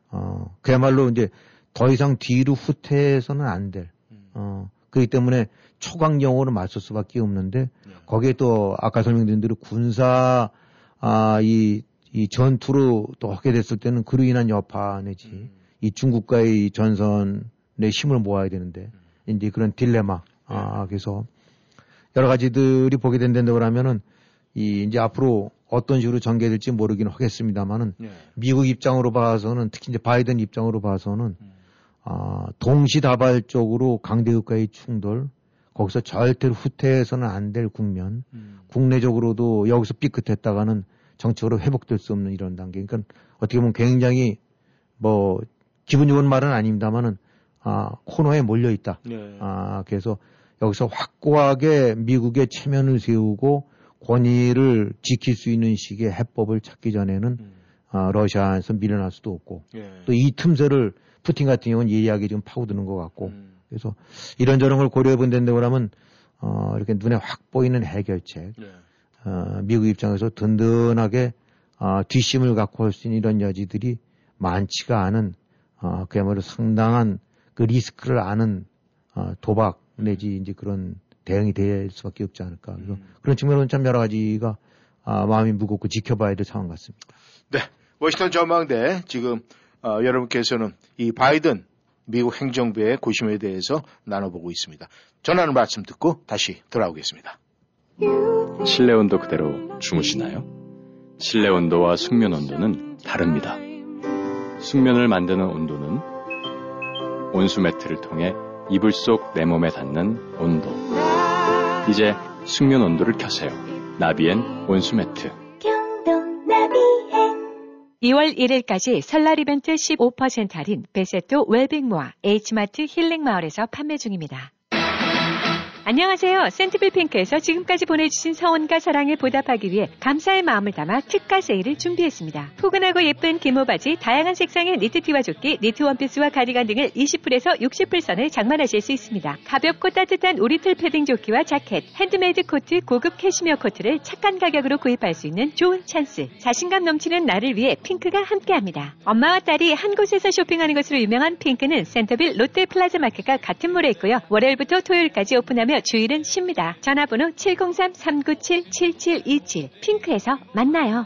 어, 그야말로 이제 더 이상 뒤로 후퇴해서는 안 될. 어, 그렇기 때문에 초강경으로 맞설 수밖에 없는데 네. 거기에 또 아까 설명드린 대로 군사 아, 이, 이 전투로 또 하게 됐을 때는 그로 인한 여파 내지 음. 이 중국과의 전선의 힘을 모아야 되는데 음. 이제 그런 딜레마 아, 네. 그래서 여러 가지들이 보게 된다고 하면은 이 이제 앞으로 어떤 식으로 전개될지 모르긴 하겠습니다만은 네. 미국 입장으로 봐서는 특히 이제 바이든 입장으로 봐서는 음. 아, 동시다발적으로 강대국과의 충돌 거기서 절대로 후퇴해서는 안 될 국면 음. 국내적으로도 여기서 삐끗했다가는 정책으로 회복될 수 없는 이런 단계 그러니까 어떻게 보면 굉장히 뭐 기분 좋은 말은 아닙니다만은 아, 코너에 몰려 있다. 네. 아, 그래서 여기서 확고하게 미국의 체면을 세우고 권위를 지킬 수 있는 식의 해법을 찾기 전에는 음. 아, 러시아에서 밀어날 수도 없고 예. 또이 틈새를 푸틴 같은 경우는 예리하게 지금 파고드는 것 같고 음. 그래서 이런저런 걸 고려해 본다고 하면 어, 이렇게 눈에 확 보이는 해결책 예. 어, 미국 입장에서 든든하게 어, 뒷심을 갖고 할수 있는 이런 여지들이 많지가 않은 어, 그야말로 상당한 그 리스크를 아는 어, 도박 내지 이제 그런 대응이 될 수밖에 없지 않을까. 그래서 음. 그런 측면으로는 참 여러 가지가 아, 마음이 무겁고 지켜봐야 될 상황 같습니다. 네. 워싱턴 전망대 지금 어, 여러분께서는 이 바이든 미국 행정부의 고심에 대해서 나눠보고 있습니다. 전하는 말씀 듣고 다시 돌아오겠습니다. 실내 온도 그대로 주무시나요? 실내 온도와 숙면 온도는 다릅니다. 숙면을 만드는 온도는 온수 매트를 통해 이불 속 내 몸에 닿는 온도. 이제 숙면 온도를 켜세요. 나비엔 온수 매트. 2월 1일까지 설날 이벤트 15% 할인 베세토 웰빙모아 H마트 힐링마을에서 판매 중입니다. 안녕하세요. 센터빌 핑크에서 지금까지 보내주신 성원과 사랑에 보답하기 위해 감사의 마음을 담아 특가 세일을 준비했습니다. 포근하고 예쁜 기모 바지, 다양한 색상의 니트티와 조끼, 니트 원피스와 가디건 등을 20불에서 60불 선에 장만하실 수 있습니다. 가볍고 따뜻한 오리털 패딩 조끼와 자켓, 핸드메이드 코트, 고급 캐시미어 코트를 착한 가격으로 구입할 수 있는 좋은 찬스. 자신감 넘치는 나를 위해 핑크가 함께합니다. 엄마와 딸이 한 곳에서 쇼핑하는 것으로 유명한 핑크는 센터빌 롯데 플라자 마켓과 같은 몰에 있고요. 월요일부터 토요일까지 오픈하고 있으며 주일은 쉽니다. 전화번호 703-397-7727 핑크에서 만나요.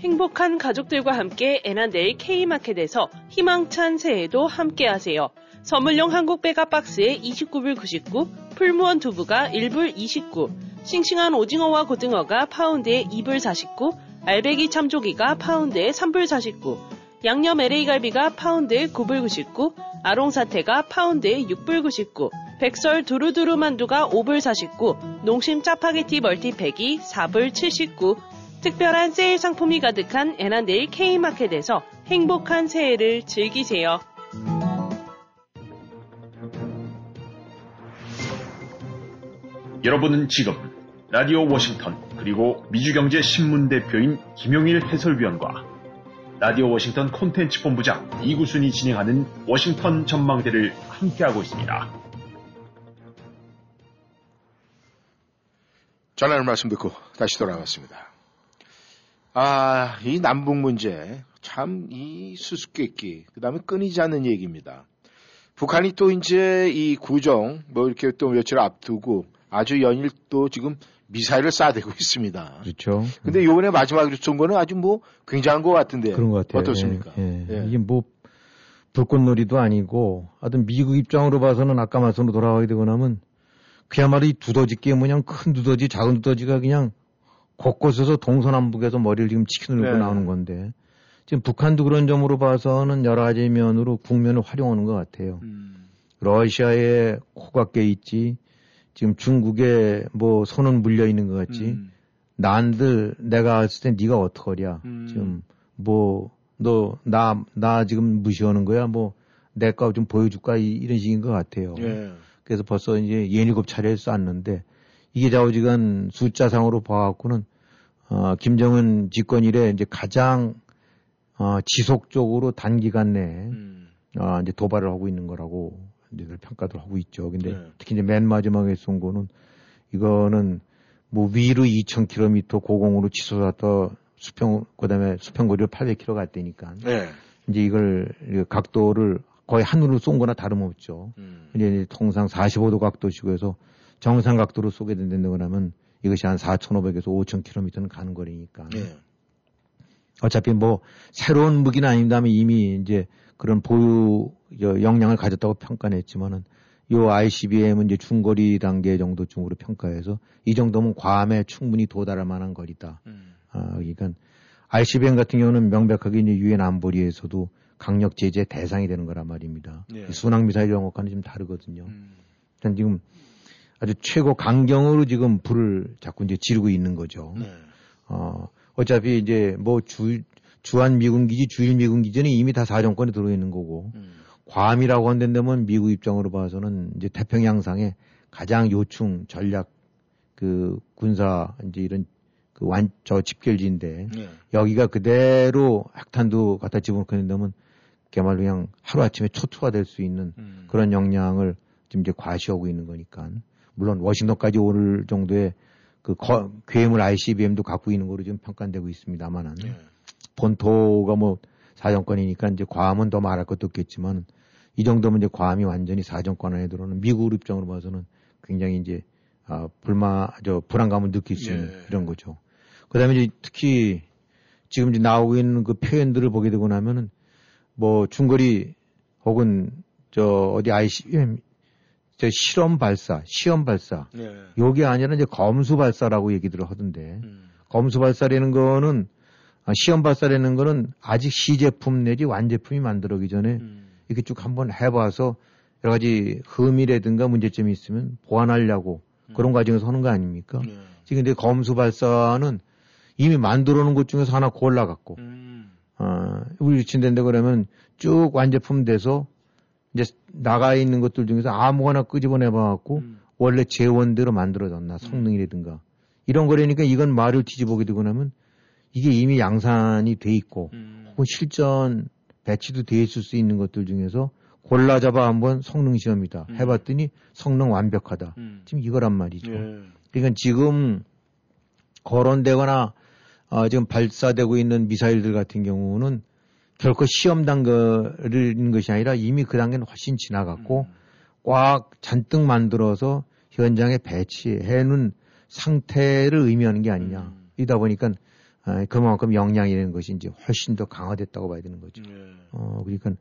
행복한 가족들과 함께 애난데일 K마켓에서 희망찬 새해도 함께하세요. 선물용 한국 배가 박스에 29불 99, 풀무원 두부가 1불 29, 싱싱한 오징어와 고등어가 파운드에 2불 49, 알배기 참조기가 파운드에 3불 49, 양념 LA 갈비가 파운드에 9불 99, 아롱사태가 파운드에 6불 99, 백설 두루두루 만두가 5불 49, 농심 짜파게티 multi-pack이 4불 79, 특별한 세일 상품이 가득한 애난데일 K마켓에서 행복한 새해를 즐기세요. 여러분은 지금 라디오 워싱턴 그리고 미주경제 신문 대표인 김용일 해설위원과 라디오 워싱턴 콘텐츠 본부장 이구순이 진행하는 워싱턴 전망대를 함께하고 있습니다. 전하는 말씀 듣고 다시 돌아왔습니다. 아, 이 남북 문제 참 이 수수께끼 그 다음에 끊이지 않는 얘기입니다. 북한이 또 이제 이 구정 뭐 이렇게 또 며칠 앞두고 아주 연일 또 지금 미사일을 쏴대고 있습니다. 그렇죠. 근데 요번에 마지막으로 쏜 거는 아주 뭐 굉장한 것 같은데. 그런 것 같아요. 어떻습니까? 예, 예. 예. 이게 뭐 불꽃놀이도 아니고 하여튼 미국 입장으로 봐서는 아까 말씀으로 돌아가게 되고 나면 그야말로 이 두더지 게임 그냥 큰 두더지 작은 두더지가 그냥 곳곳에서 동서남북에서 머리를 지금 치켜누르고 네. 나오는 건데 지금 북한도 그런 점으로 봐서는 여러 가지 면으로 국면을 활용하는 것 같아요. 음. 러시아에 코가 깨 있지 지금 중국에 뭐 손은 물려 있는 것 같지 음. 난들 내가 했을 때 네가 어떡하랴 음. 지금 뭐너나나 지금 무시하는 거야 뭐 내 거 좀 보여줄까 이, 이런 식인 것 같아요. 예. 그래서 벌써 이제 예닐곱 차례 쐈는데 이게 좌우지간 숫자상으로 봐갖고는 어, 김정은 집권 이래 이제 가장 어, 지속적으로 단기간 내에 음. 어, 이제 도발을 하고 있는 거라고 이제 평가도 하고 있죠. 근데 네. 특히 이제 맨 마지막에 쏜 거는 이거는 뭐 위로 2,000km 고공으로 치솟았다 수평 그다음에 수평거리를 800km 갔다니까 네. 이제 이걸 각도를 거의 하늘로 쏜 거나 다름없죠. 음. 이제 통상 45도 각도시고 해서 정상 각도로 쏘게 된다고 하면 이것이 한 4,500에서 5,000km는 가는 거리니까. 예. 어차피 뭐 새로운 무기는 아닙니다만 이미 이제 그런 보유 여- 역량을 가졌다고 평가는 했지만은 요 ICBM은 이제 중거리 단계 정도쯤으로 평가해서 이 정도면 괌에 충분히 도달할 만한 거리다. 음. 아, 그러니까 ICBM 같은 경우는 명백하게 이제 유엔 안보리에서도 강력 제재 대상이 되는 거란 말입니다. 예. 이 순항 미사일 것과는 좀 다르거든요. 음. 일단 지금 아주 최고 강경으로 지금 불을 자꾸 이제 지르고 있는 거죠. 네. 어, 어차피 이제 뭐 주, 주한 미군 기지, 주일 미군 기지는 이미 다 사정권에 들어 있는 거고, 음. 괌이라고 한다면 미국 입장으로 봐서는 이제 태평양상의 가장 요충 전략 그 군사 이제 이런 그 완, 저 집결지인데, 예. 여기가 그대로 핵탄두 갖다 집어넣게 된다면 그야말로 그냥 하루 아침에 초토화 될 수 있는 음. 그런 역량을 지금 이제 과시하고 있는 거니까. 물론 워싱턴까지 오를 정도의 그 거- 괴물 ICBM도 갖고 있는 거로 지금 평가되고 있습니다만은 예. 본토가 뭐 사정권이니까 이제 괌은 더 말할 것도 없겠지만 이 정도면 이제 괌이 완전히 사정권 안에 들어오는 미국 입장으로 봐서는 굉장히 이제 아, 불마 저 불안감을 느낄 수 있는 예. 이런 거죠. 그다음에 이제 특히 지금 이제 나오고 있는 그 표현들을 보게 되고 나면은 뭐 중거리 혹은 저 어디 ICBM 저 실험 발사, 시험 발사 예. 요게 아니라 이제 검수 발사라고 얘기들을 하던데 음. 검수 발사라는 거는 아, 시험 발사라는 거는 아직 시제품 내지 완제품이 만들어기 전에 음. 이렇게 쭉 한번 해봐서 여러 가지 흠이라든가 문제점이 있으면 보완하려고 그런 과정에서 하는 거 아닙니까? 예. 지금 근데 검수 발사는 이미 만들어 놓은 것 중에서 하나 골라갖고 음. 어, 우리 진된다 그러면 쭉 완제품 돼서 이제 나가 있는 것들 중에서 아무거나 끄집어내 봐갖고 음. 원래 재원대로 만들어졌나 성능이라든가 이런 거라니까 이건 말을 뒤집어게 되고 나면 이게 이미 양산이 돼 있고 음. 혹은 실전 배치도 돼 있을 수 있는 것들 중에서 골라 잡아 한번 성능 시험이다 음. 해봤더니 성능 완벽하다 음. 지금 이거란 말이죠. 예. 그러니까 지금 거론되거나 어, 지금 발사되고 있는 미사일들 같은 경우는 결코 시험 단계를 것이 아니라 이미 그 단계는 훨씬 지나갔고 음. 꽉 잔뜩 만들어서 현장에 배치해 놓은 상태를 의미하는 게 아니냐. 음. 이다 보니까 아, 그만큼 역량이라는 것이 이제 훨씬 더 강화됐다고 봐야 되는 거죠. 예. 어, 그러니까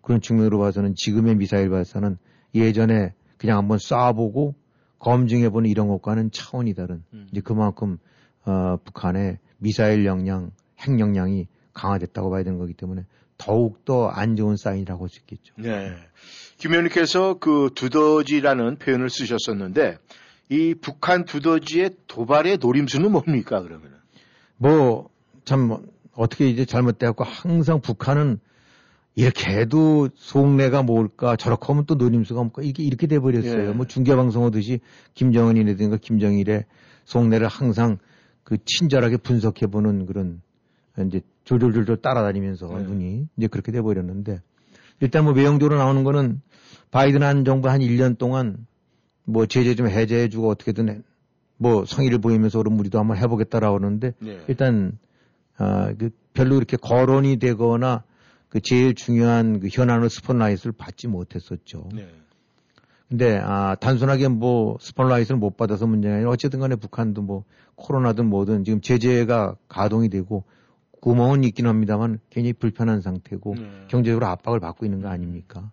그런 측면으로 봐서는 지금의 미사일 발사는 예전에 그냥 한번 쏴보고 검증해보는 이런 것과는 차원이 다른 음. 이제 그만큼 어, 북한의 미사일 역량, 핵 역량이 강화됐다고 봐야 되는 거기 때문에 더욱더 안 좋은 사인이라고 할 수 있겠죠. 네. 김 의원님께서 그 두더지라는 표현을 쓰셨었는데 이 북한 두더지의 도발의 노림수는 뭡니까 그러면은? 뭐, 참, 어떻게 이제 잘못돼갖고 항상 북한은 이렇게 해도 속내가 뭘까, 저렇게 하면 또 노림수가 뭘까, 이게 이렇게 돼버렸어요. 예. 뭐 중계방송 하듯이 김정은이라든가 김정일의 속내를 항상 그 친절하게 분석해보는 그런 이제 졸졸졸졸 따라다니면서 예. 눈이 이제 그렇게 돼버렸는데 일단 뭐 외형적으로 나오는 거는 바이든 한 정부 한 1년 동안 뭐 제재 좀 해제해주고 어떻게든 해- 뭐 성의를 보이면서 그럼 우리도 한번 해보겠다라고 하는데 네. 일단 아, 그 별로 이렇게 거론이 되거나 그 제일 중요한 그 현안의 스포트라이트를 받지 못했었죠. 네. 근데 아 단순하게 뭐 스포트라이트를 못 받아서 문제가 아니라 어쨌든 간에 북한도 뭐 코로나든 뭐든 지금 제재가 가동이 되고 구멍은 있긴 합니다만 굉장히 불편한 상태고 네. 경제적으로 압박을 받고 있는 거 아닙니까?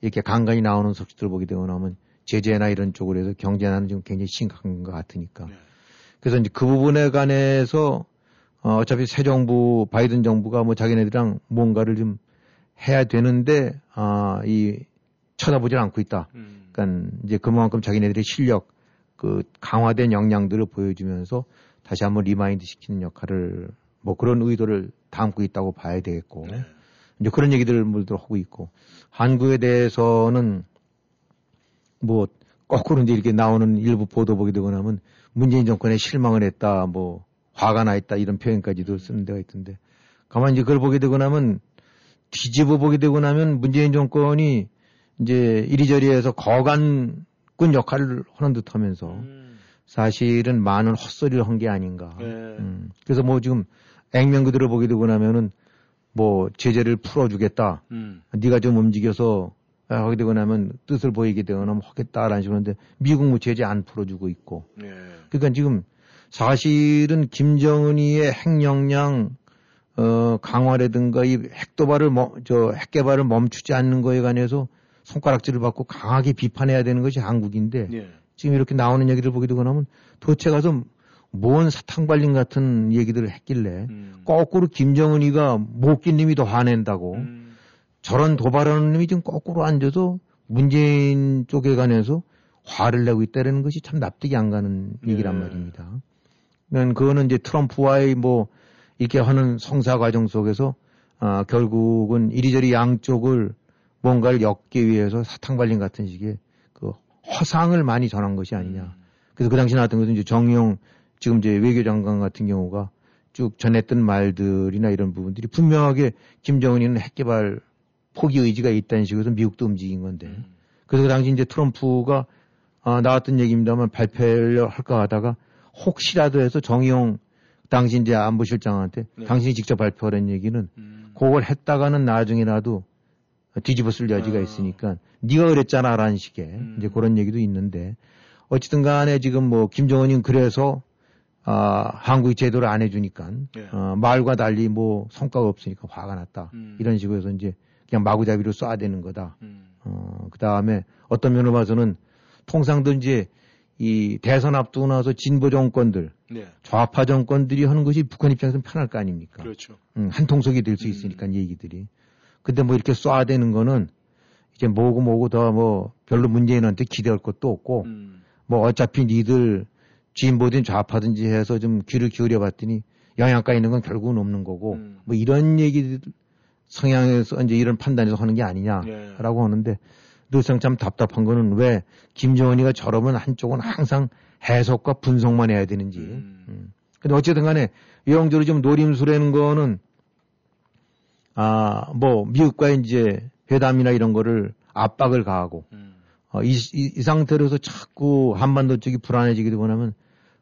이렇게 간간히 나오는 소식들 보게 되고 나면 제재나 이런 쪽으로 해서 경제난은 지금 굉장히 심각한 것 같으니까. 그래서 이제 그 부분에 관해서 어, 어차피 새 정부 바이든 정부가 뭐 자기네들이랑 뭔가를 좀 해야 되는데 아, 이 쳐다보질 않고 있다. 그러니까 이제 그만큼 자기네들의 실력 그 강화된 역량들을 보여주면서 다시 한번 remind 시키는 역할을 뭐 그런 의도를 담고 있다고 봐야 되겠고 이제 그런 얘기들을 물들 하고 있고 한국에 대해서는 뭐 거꾸로 이제 이렇게 나오는 일부 보도 보게 되고 나면 문재인 정권에 실망을 했다 뭐 화가 나 있다 이런 표현까지도 쓰는 데가 있던데 가만 이제 그걸 보게 되고 나면 뒤집어 보게 되고 나면 문재인 정권이 이제 이리저리 해서 거간꾼 역할을 하는 듯 하면서 사실은 많은 헛소리를 한 게 아닌가. 음. 그래서 뭐 지금 액면 그대로 보게 되고 나면은 뭐 제재를 풀어주겠다. 음. 네가 좀 움직여서 아, 하게 되고 나면 뜻을 보이게 되거나 뭐 하겠다라는 식으로 하는데 미국 뭐 제재 안 풀어주고 있고. 네. 그러니까 지금 사실은 김정은이의 핵 역량 어, 강화라든가 이 핵도발을 멈, 저 핵개발을 멈추지 않는 거에 관해서 손가락질을 받고 강하게 비판해야 되는 것이 한국인데 예. 지금 이렇게 나오는 얘기를 보게 되고 나면 도대체 가서 뭔 사탕발림 같은 얘기들을 했길래 거꾸로 김정은이가 못낀 님이 더 화낸다고 저런 도발하는 놈이 지금 거꾸로 앉아서 문재인 쪽에 관해서 화를 내고 있다는 것이 참 납득이 안 가는 얘기란 말입니다. 그러니까 그거는 이제 트럼프와의 뭐 이렇게 하는 성사 과정 속에서 아, 결국은 이리저리 양쪽을 뭔가를 엮기 위해서 사탕발림 같은 식의 그 허상을 많이 전한 것이 아니냐. 그래서 그 당시 나왔던 것은 이제 정의용 지금 이제 외교장관 같은 경우가 쭉 전했던 말들이나 이런 부분들이 분명하게 김정은이는 핵개발 포기 의지가 있다는 식으로 미국도 움직인 건데. 그래서 그 당시 이제 트럼프가 아, 나왔던 얘기입니다만 발표를 할까 하다가 혹시라도 해서 정의용 당시 이제 안보실장한테 네. 당신이 직접 발표하는 얘기는 그걸 했다가는 나중에라도 뒤집어 쓸 여지가 있으니까 네가 그랬잖아라는 식의 이제 그런 얘기도 있는데 어쨌든 간에 지금 뭐 김정은이 그래서 아, 한국이 제도를 안 해주니까 예. 어, 말과 달리 뭐 성과가 없으니까 화가 났다 이런 식으로 해서 이제 그냥 마구잡이로 쏴대는 거다. 어, 그 다음에 어떤 면으로 봐서는 통상도 이제 이 대선 앞두고 나서 진보 정권들, 네. 좌파 정권들이 하는 것이 북한 입장에서는 편할 거 아닙니까? 그렇죠. 음, 한 통속이 될 수 있으니까 얘기들이. 근데 뭐 이렇게 쏴대는 거는 이제 뭐고 뭐고 더 뭐 별로 문재인한테 기대할 것도 없고 뭐 어차피 니들 진보든 좌파든지 해서 좀 귀를 기울여 봤더니 영향가 있는 건 결국은 없는 거고 뭐 이런 얘기들 성향에서 이제 이런 판단에서 하는 게 아니냐라고 하는데 늘상 참 답답한 거는 왜 김정은이가 저러면 한쪽은 항상 해석과 분석만 해야 되는지. 음. 근데 어쨌든 간에 영적으로 좀 노림수라는 거는 아, 뭐, 미국과 이제 회담이나 이런 거를 압박을 가하고, 어, 이, 이, 이 상태로서 자꾸 한반도 쪽이 불안해지게 되고 나면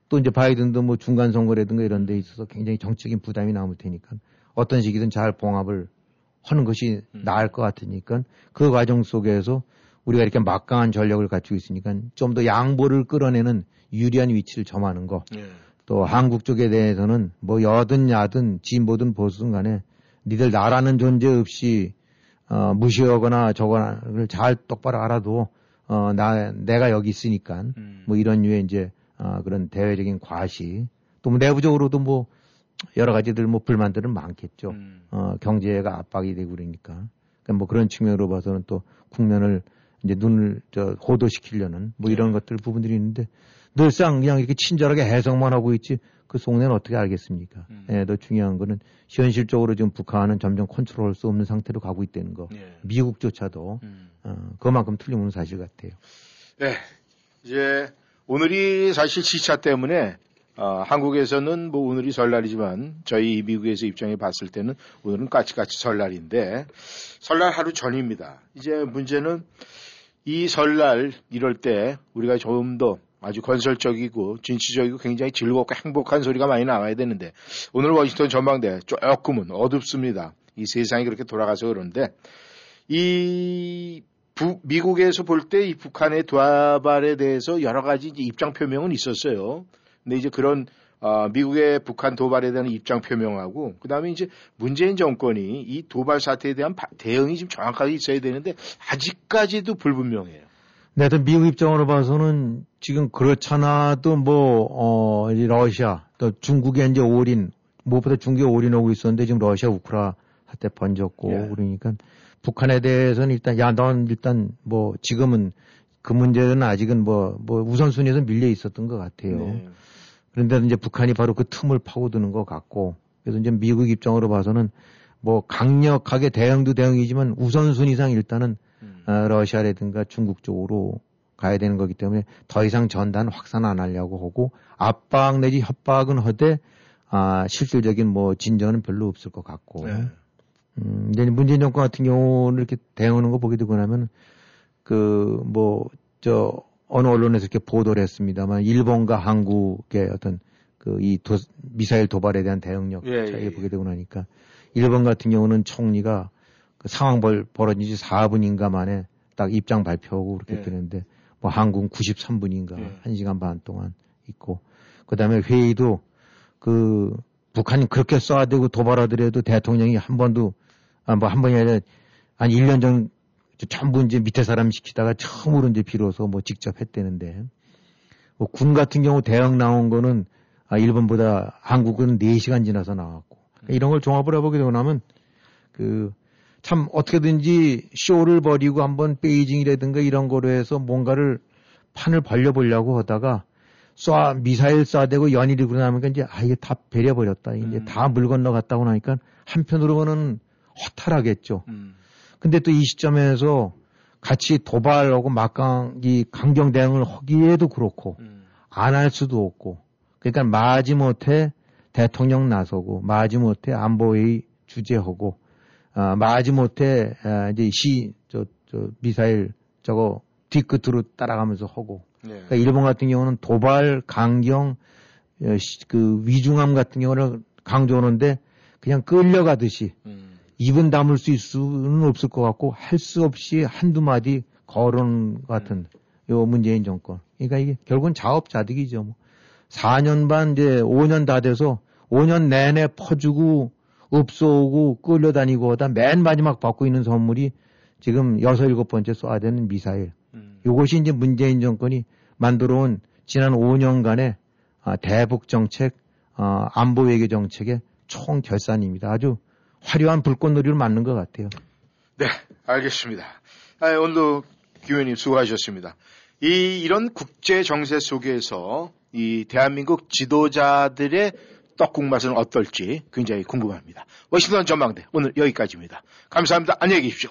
또 이제 바이든도 뭐 중간 선거라든가 이런 데 있어서 굉장히 정치적인 부담이 남을 테니까 어떤 식이든 잘 봉합을 하는 것이 나을 것 같으니까 그 과정 속에서 우리가 이렇게 막강한 전력을 갖추고 있으니까 좀 더 양보를 끌어내는 유리한 위치를 점하는 거. 또 한국 쪽에 대해서는 뭐 여든 야든 진보든 보수든 간에 니들 나라는 존재 없이 어, 무시하거나 저거를 잘 똑바로 알아도 어, 나 내가 여기 있으니까 뭐 이런 류의 이제 어, 그런 대외적인 과시 또 뭐 내부적으로도 뭐 여러 가지들 뭐 불만들은 많겠죠. 어, 경제가 압박이 되고 그러니까. 그러니까 뭐 그런 측면으로 봐서는 또 국면을 이제 눈을 저 호도시키려는 뭐 이런 것들 부분들이 있는데 늘상 그냥 이렇게 친절하게 해석만 하고 있지 그 속내는 어떻게 알겠습니까? 예, 더 중요한 거는 현실적으로 지금 북한은 점점 컨트롤할 수 없는 상태로 가고 있다는 거. 미국조차도 어, 그만큼 틀림없는 사실 같아요. 네. 이제 오늘이 사실 시차 때문에 어, 한국에서는 뭐 오늘이 설날이지만 저희 미국에서 입장해 봤을 때는 오늘은 까치까치 설날인데 설날 하루 전입니다. 이제 문제는 이 설날 이럴 때 우리가 조금 더 아주 건설적이고 진취적이고 굉장히 즐겁고 행복한 소리가 많이 나와야 되는데 오늘 워싱턴 전망대 조금은 어둡습니다. 이 세상이 그렇게 돌아가서 그런데 이 부, 미국에서 볼 때 이 북한의 도발에 대해서 여러 가지 입장 표명은 있었어요. 근데 이제 그런 어, 미국의 북한 도발에 대한 입장 표명하고 그다음에 이제 문재인 정권이 이 도발 사태에 대한 바, 대응이 좀 정확하게 있어야 되는데 아직까지도 불분명해요. 네, 하 미국 입장으로 봐서는 지금 그렇잖아도 뭐, 어, 러시아, 또 중국에 이제 올인, 무엇보다 중국에 올인하고 있었는데 지금 러시아 우크라 사태 번졌고 예. 그러니까 북한에 대해서는 일단, 야, 넌 일단 뭐 지금은 그 문제는 아직은 뭐, 뭐 우선순위에서 밀려 있었던 것 같아요. 네. 그런데 이제 북한이 바로 그 틈을 파고드는 것 같고 그래서 이제 미국 입장으로 봐서는 뭐 강력하게 대응도 대응이지만 우선순위상 일단은 음. 어, 러시아라든가 중국 쪽으로 가야 되는 거기 때문에 더 이상 전단 확산 안 하려고 하고 압박 내지 협박은 하되 아, 실질적인 뭐 진전은 별로 없을 것 같고. 네. 음, 이제 문재인 정권 같은 경우는 이렇게 대응하는 거 보게 되고 나면 그 뭐 저 어느 언론에서 이렇게 보도를 했습니다만 일본과 한국의 어떤 그 이 미사일 도발에 대한 대응력 예, 차이를 예, 예. 보게 되고 나니까 일본 같은 경우는 총리가 그 상황 벌, 벌어진 지 4분인가 만에 딱 입장 발표하고 그렇게 예. 되는데 뭐 한국은 93분인가 예. 1시간 반 동안 있고 그다음에 회의도 그 북한이 그렇게 쏴대고 도발하더라도 대통령이 한 번도 아 뭐 한 번이 아니라 한 1년 전 전부 이제 밑에 사람 시키다가 처음으로 이제 비로소 뭐 직접 했대는데. 뭐 군 같은 경우 대응 나온 거는 아 일본보다 한국은 4시간 지나서 나왔고. 그러니까 이런 걸 종합을 해보게 되고 나면 그 참 어떻게든지 쇼를 벌이고 한번 베이징이라든가 이런 거로 해서 뭔가를 판을 벌려보려고 하다가 쏴 미사일 쏴대고 연일이 그러나니까 이제 아 이게 다 배려버렸다. 이제 음. 다물 건너갔다고 나니까 한편으로는 허탈하겠죠. 음. 근데 또 이 시점에서 같이 도발하고 막강 이 강경 대응을 하기에도 그렇고 음. 안할 수도 없고 그러니까 마지못해 대통령 나서고 마지못해 안보회의 주재하고 아, 마지못해 아, 이제 시, 저, 저 미사일 저거 뒤끝으로 따라가면서 하고. 네. 그러니까 일본 같은 경우는 도발, 강경, 어, 그 위중함 같은 경우는 강조하는데 그냥 끌려가듯이 음. 입은 다물 수 있을 수는 없을 것 같고 할 수 없이 한두 마디 거론 같은 음. 요 문재인 정권. 그러니까 이게 결국은 자업자득이죠. 뭐. 4년 반 이제 5년 다 돼서 5년 내내 퍼주고 읍소오고 끌려다니고 하다 맨 마지막 받고 있는 선물이 지금 여섯 일곱 번째 쏴야 되는 미사일. 음. 이것이 이제 문재인 정권이 만들어 온 지난 5년간의 아, 대북 정책, 아, 안보 외교 정책의 총 결산입니다. 아주 화려한 불꽃놀이를 맞는 것 같아요. 네, 알겠습니다. 아, 오늘도 교수님 수고하셨습니다. 이, 이런 국제 정세 속에서 이 대한민국 지도자들의 떡국 맛은 어떨지 굉장히 궁금합니다. 워싱턴 전망대 오늘 여기까지입니다. 감사합니다. 안녕히 계십시오.